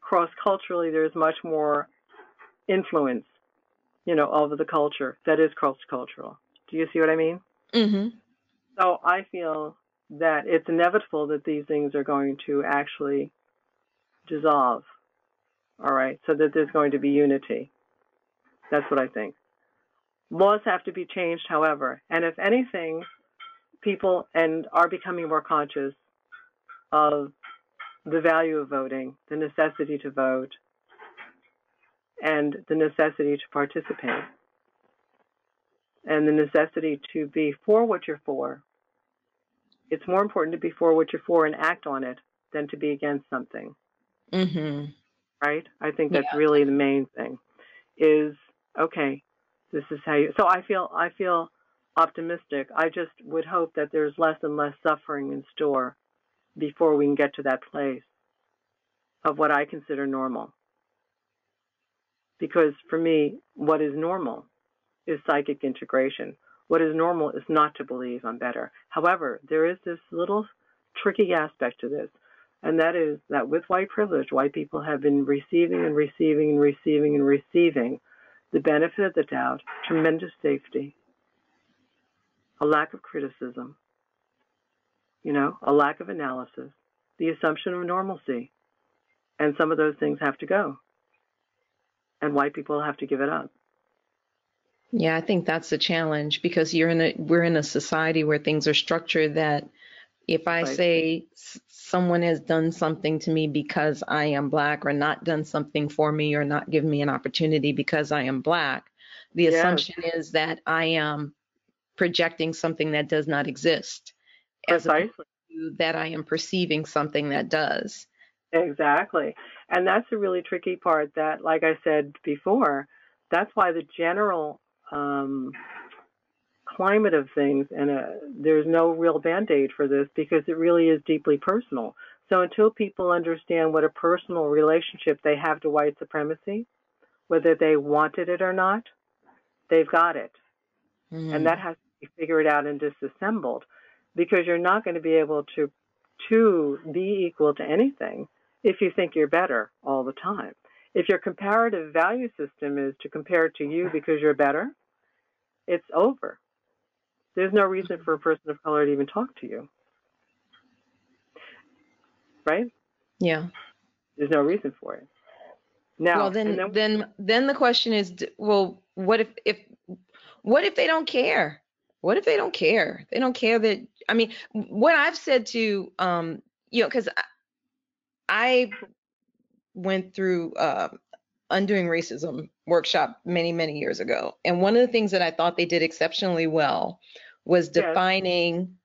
Cross culturally, there's much more influence, you know, of the culture that is cross cultural. Do you see what I mean? Mm-hmm. So I feel that it's inevitable that these things are going to actually dissolve. All right, so that there's going to be unity. That's what I think. Laws have to be changed, however, and if anything, people and are becoming more conscious of the value of voting, the necessity to vote, and the necessity to participate, and the necessity to be for what you're for. It's more important to be for what you're for and act on it than to be against something. Mm-hmm. Right? I think that's Yeah. really the main thing. Is okay. This is how you. So I feel I feel optimistic. I just would hope that there's less and less suffering in store before we can get to that place of what I consider normal. Because for me, what is normal is psychic integration. What is normal is not to believe I'm better. However, there is this little tricky aspect to this, and that is that with white privilege, white people have been receiving and receiving and receiving and receiving the benefit of the doubt, tremendous safety, a lack of criticism, you know, a lack of analysis, the assumption of normalcy. And some of those things have to go. And white people have to give it up. Yeah, I think that's the challenge because you're in a we're in a society where things are structured that if I Right. say someone has done something to me because I am black or not done something for me or not given me an opportunity because I am black, the Yes. assumption is that I am projecting something that does not exist Precisely. that I am perceiving something that does. Exactly. And that's the really tricky part that, like I said before, that's why the general um, climate of things, and uh, there's no real band aid for this because it really is deeply personal. So until people understand what a personal relationship they have to white supremacy, whether they wanted it or not, they've got it. Mm. and that has to be figured out and disassembled because you're not going to be able to to be equal to anything if you think you're better all the time. If your comparative value system is to compare to you because you're better, it's over. There's no reason for a person of color to even talk to you. Right? yeah. There's no reason for it. Now, well, then, then, then, then the question is, well, what if, if, what if they don't care? What if they don't care? They don't care that, I mean, what I've said to, um, you know, because I, I went through uh, undoing racism workshop many, many years ago, and one of the things that I thought they did exceptionally well was Yes. defining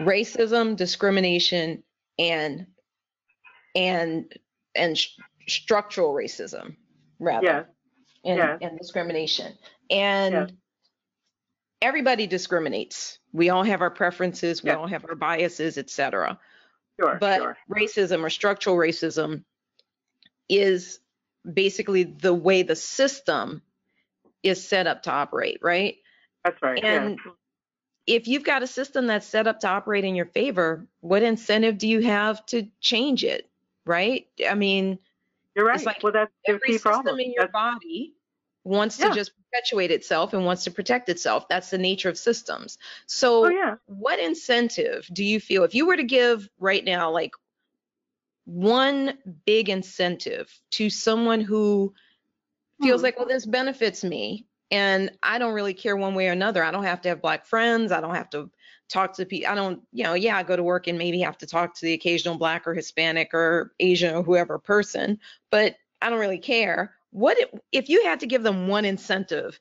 racism, discrimination, and and and sh- structural racism rather yes, and, yes. and discrimination and Yes. Everybody discriminates we all have our preferences we all have our biases etc sure, but sure. racism or structural racism is basically the way the system is set up to operate right That's right. and yes. if you've got a system that's set up to operate in your favor what incentive do you have to change it right i mean You're right. like well, that's the every key system problem. in your That's- body wants Yeah. to just perpetuate itself and wants to protect itself. That's the nature of systems. So, oh, yeah. what incentive do you feel if you were to give right now, like one big incentive to someone who feels Hmm. like, well, this benefits me and I don't really care one way or another. I don't have to have black friends. I don't have to talk to people. I don't, you know, yeah, I go to work and maybe have to talk to the occasional black or Hispanic or Asian or whoever person, but I don't really care. What if, you had to give them one incentive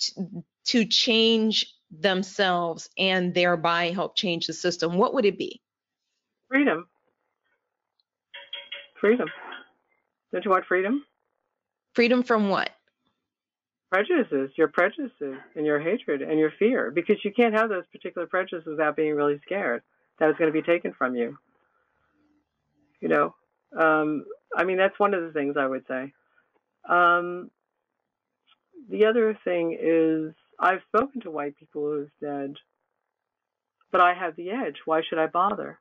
to, to change themselves and thereby help change the system, what would it be? Freedom. Freedom. Don't you want freedom? Freedom from what? Prejudices, your prejudices and your hatred and your fear, because you can't have those particular prejudices without being really scared that it's going to be taken from you. You know, um, I mean, that's one of the things I would say. Um, the other thing is, I've spoken to white people who have said, but I have the edge. Why should I bother?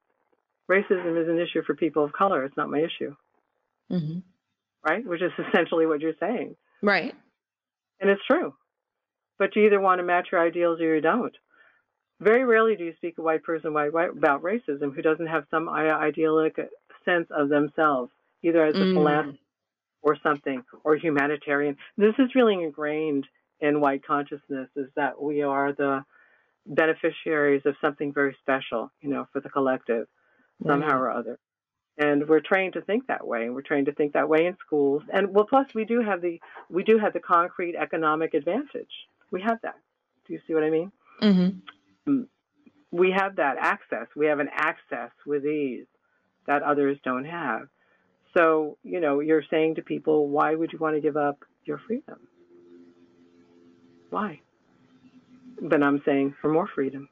Racism is an issue for people of color. It's not my issue, hmm right? Which is essentially what you're saying. Right. And it's true. But you either want to match your ideals or you don't. Very rarely do you speak a white person white, white, about racism who doesn't have some idyllic sense of themselves, either as a Mm. philanthropist or something, or humanitarian. This is really ingrained in white consciousness is that we are the beneficiaries of something very special, you know, for the collective somehow or other. And we're trained to think that way, and we're trained to think that way in schools. And well, plus we do have the we do have the concrete economic advantage. We have that. Do you see what I mean? hmm We have that access. We have an access with ease that others don't have. So, you know, you're saying to people, why would you want to give up your freedom? Why? But I'm saying for more freedom.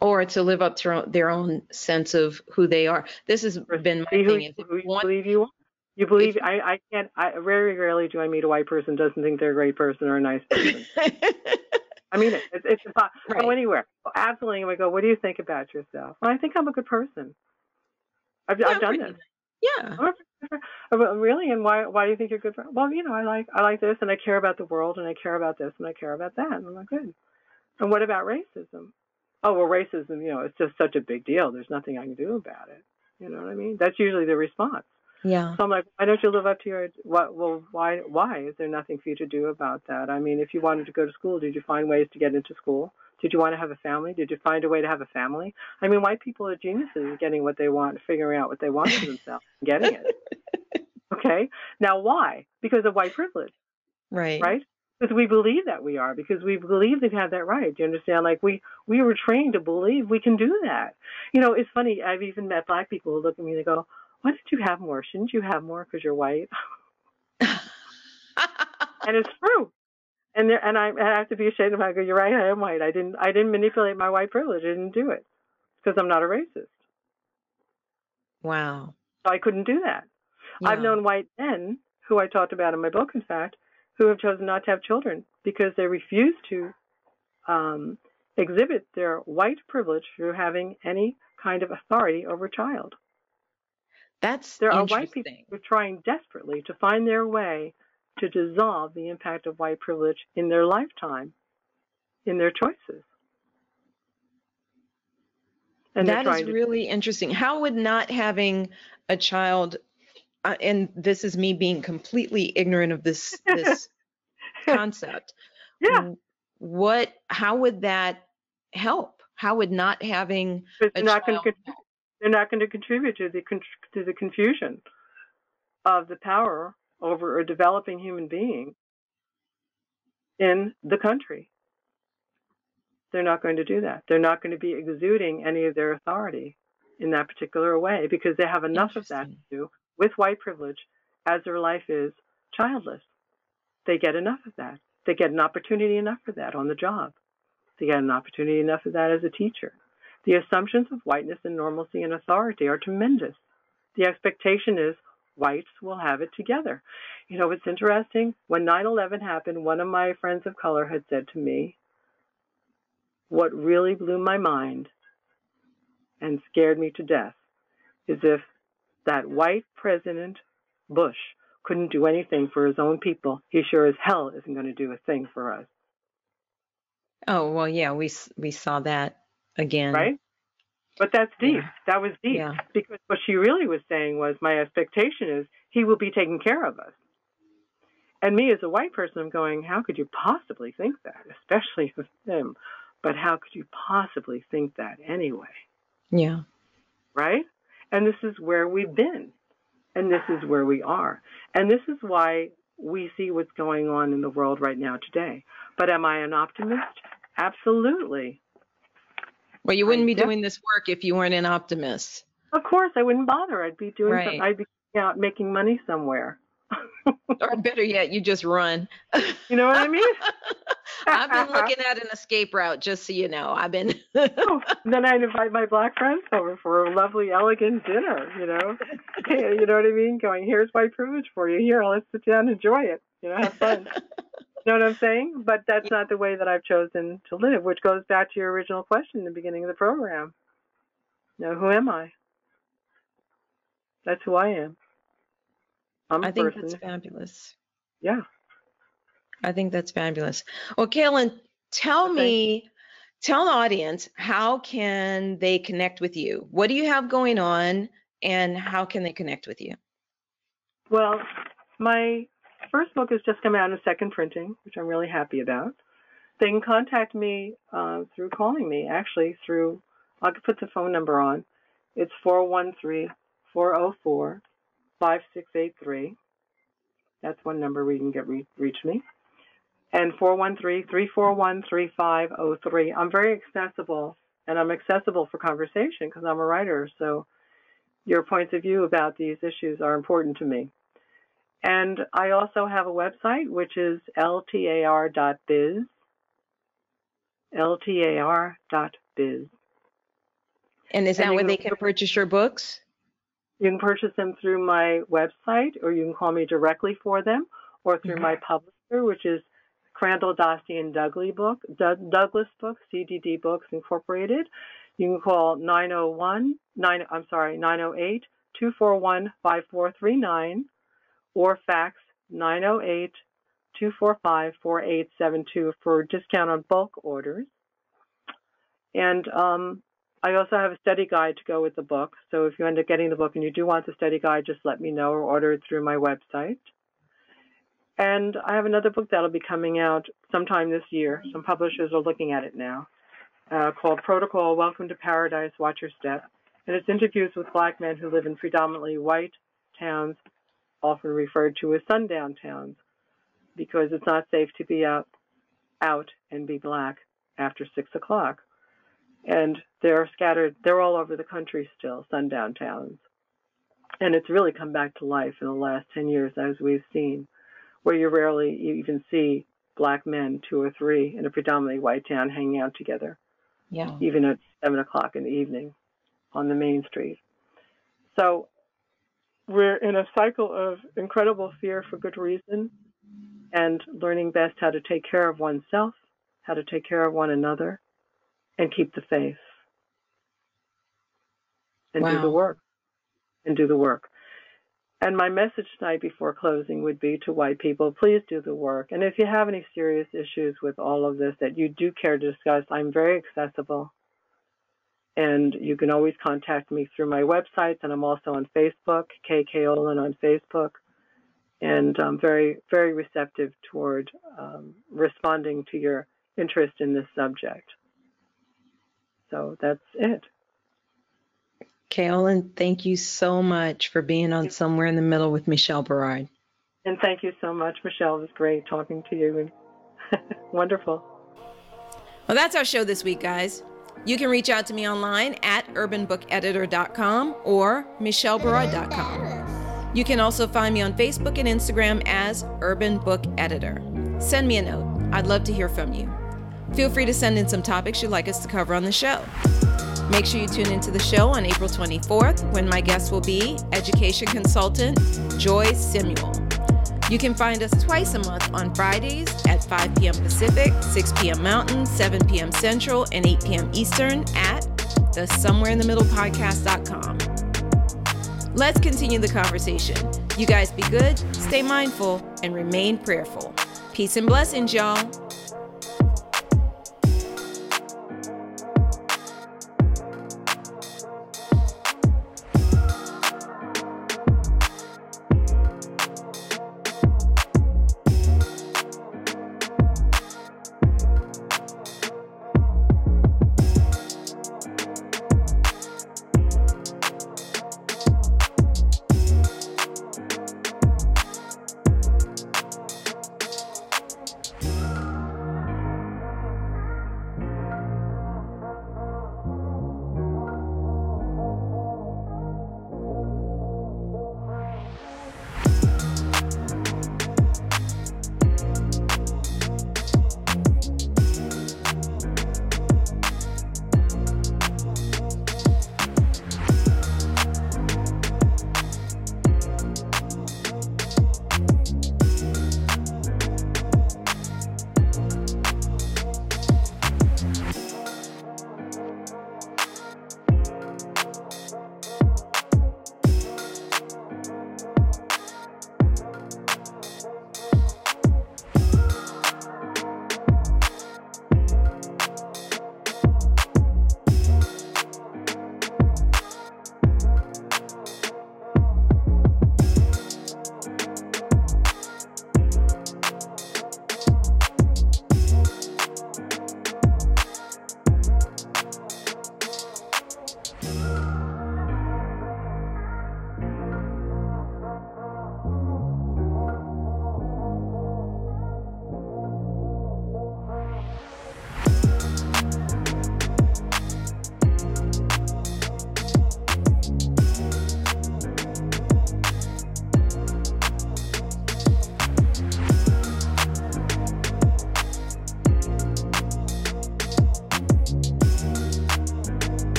Or to live up to their own sense of who they are. This has been my See who, thing. is if who you you want- believe you are. You believe I, I can't I very rarely do I meet a white person who doesn't think they're a great person or a nice person. I mean it. It's, it's impossible. Right. Go anywhere. Absolutely. And we go, what do you think about yourself? Well, I think I'm a good person. I've, Yeah, I've done this. Yeah. I'm a good person. Really? And why? Why do you think you're good? For, well, you know, I like I like this, and I care about the world, and I care about this, and I care about that. And I'm like, good. And what about racism? Oh, well, racism. You know, it's just such a big deal. There's nothing I can do about it. You know what I mean? That's usually the response. Yeah. So I'm like, why don't you live up to your what? Well, why? Why is there nothing for you to do about that? I mean, if you wanted to go to school, did you find ways to get into school? Did you want to have a family? Did you find a way to have a family? I mean, white people are geniuses getting what they want, figuring out what they want for themselves, getting it. Okay. Now, why? Because of white privilege, Right. right? Because we believe that we are, because we believe they have had that right. Do you understand? Like we we were trained to believe we can do that. You know, it's funny. I've even met black people who look at me and they go, "Why didn't you have more? Shouldn't you have more because you're white?" and it's true. And there, and I, I have to be ashamed of it. I go, you're right. I am white. I didn't I didn't manipulate my white privilege. I didn't do it because I'm not a racist. wow. So I couldn't do that. I've known white men who I talked about in my book, in fact, who have chosen not to have children because they refuse to um, exhibit their white privilege through having any kind of authority over a child. That's There are white people who are trying desperately to find their way to dissolve the impact of white privilege in their lifetime, in their choices. And That is to really interesting. How would not having a child, uh, and this is me being completely ignorant of this this concept. yeah, What? How would that help? How would not having they're not going child? to they're not going to contribute to the to the confusion of the power over a developing human being in the country. They're not going to do that. They're not going to be exuding any of their authority in that particular way because they have enough of that to do with white privilege as their life is childless. They get enough of that. They get an opportunity enough for that on the job. They get an opportunity enough of that as a teacher. The assumptions of whiteness and normalcy and authority are tremendous. The expectation is whites will have it together. You know, it's interesting. When 9 11 happened, one of my friends of color had said to me, What really blew my mind and scared me to death is if that white President Bush couldn't do anything for his own people, he sure as hell isn't going to do a thing for us, Oh well, yeah, we we saw that again. right? But that's deep. Yeah. That was deep. Yeah. Because what she really was saying was, my expectation is he will be taking care of us. And me as a white person, I'm going, how could you possibly think that, especially of him? But how could you possibly think that anyway? Yeah. right? And this is where we've been, and this is where we are. And this is why we see what's going on in the world right now today. But am I an optimist? Absolutely. Well, you wouldn't be def- doing this work if you weren't an optimist. Of course, I wouldn't bother. I'd be doing Right. something. I'd be out making money somewhere. Or better yet, you just run. You know what I mean? I've been looking at an escape route, just so you know. I've been. Oh, then I'd invite my black friends over for a lovely, elegant dinner, you know? You know what I mean? Going, here's white privilege for you. Here, let's sit down and enjoy it. You know, have fun. You know what I'm saying? But that's not the way that I've chosen to live, which goes back to your original question in the beginning of the program. You know, who am I? That's who I am. I'm I think person. that's fabulous. Yeah. I think that's fabulous. Well, Kaylin, tell Okay. me, tell the audience, how can they connect with you? What do you have going on and how can they connect with you? Well, my first book has just come out in a second printing, which I'm really happy about. They can contact me uh, through calling me, actually, through, I'll put the phone number on. It's 413 404 5683. That's one number where you can get re- reach me. And 413 341 3503. I'm very accessible, and I'm accessible for conversation because I'm a writer. So your points of view about these issues are important to me. And I also have a website, which is ltar.biz. ltar.biz. And is that you where they can purchase your books? You can purchase them through my website, or you can call me directly for them, or through Mhm. my publisher, which is Crandall, Dostie, and Dougley book, Doug- Douglass Books, CDD Books Incorporated. You can call 901, 9, I'm sorry, 908 241 5439, or fax 908 245 4872 for discount on bulk orders. And um, I also have a study guide to go with the book. So if you end up getting the book and you do want the study guide, just let me know or order it through my website. And I have another book that'll be coming out sometime this year. Some publishers are looking at it now, uh, called Protocol Welcome to Paradise, Watch Your Step. And it's interviews with black men who live in predominantly white towns, often referred to as sundown towns, because it's not safe to be out, out and be black after six o'clock. And they're scattered they're all over the country still sundown towns. And it's really come back to life in the last 10 years as we've seen where you rarely even see black men two or three in a predominantly white town hanging out together. Yeah. even at seven o'clock in the evening on the main street. So we're in a cycle of incredible fear for good reason and learning best how to take care of oneself how to take care of one another and keep the faith and do the work and do the work. And my message tonight before closing would be to white people, please do the work. And if you have any serious issues with all of this that you do care to discuss, I'm very accessible. And you can always contact me through my website, and I'm also on Facebook, KK Olin on Facebook. And I'm very, very receptive toward um, responding to your interest in this subject. So that's it. Kaolin, thank you so much for being on Somewhere in the Middle with Michelle Berard. And thank you so much, Michelle. It was great talking to you. Wonderful. Well, that's our show this week, guys. You can reach out to me online at urbanbookeditor.com or michelleberard.com. You can also find me on Facebook and Instagram as Urban Book Editor. Send me a note. I'd love to hear from you. Feel free to send in some topics you'd like us to cover on the show. Make sure you tune into the show on April 24th when my guest will be education consultant Joy Samuel. You can find us twice a month on Fridays at 5 p.m. Pacific, 6 p.m. Mountain, 7 p.m. Central, and 8 p.m. Eastern at the Somewhere in the Middle podcast.com. Let's continue the conversation. You guys be good, stay mindful, and remain prayerful. Peace and blessings, y'all.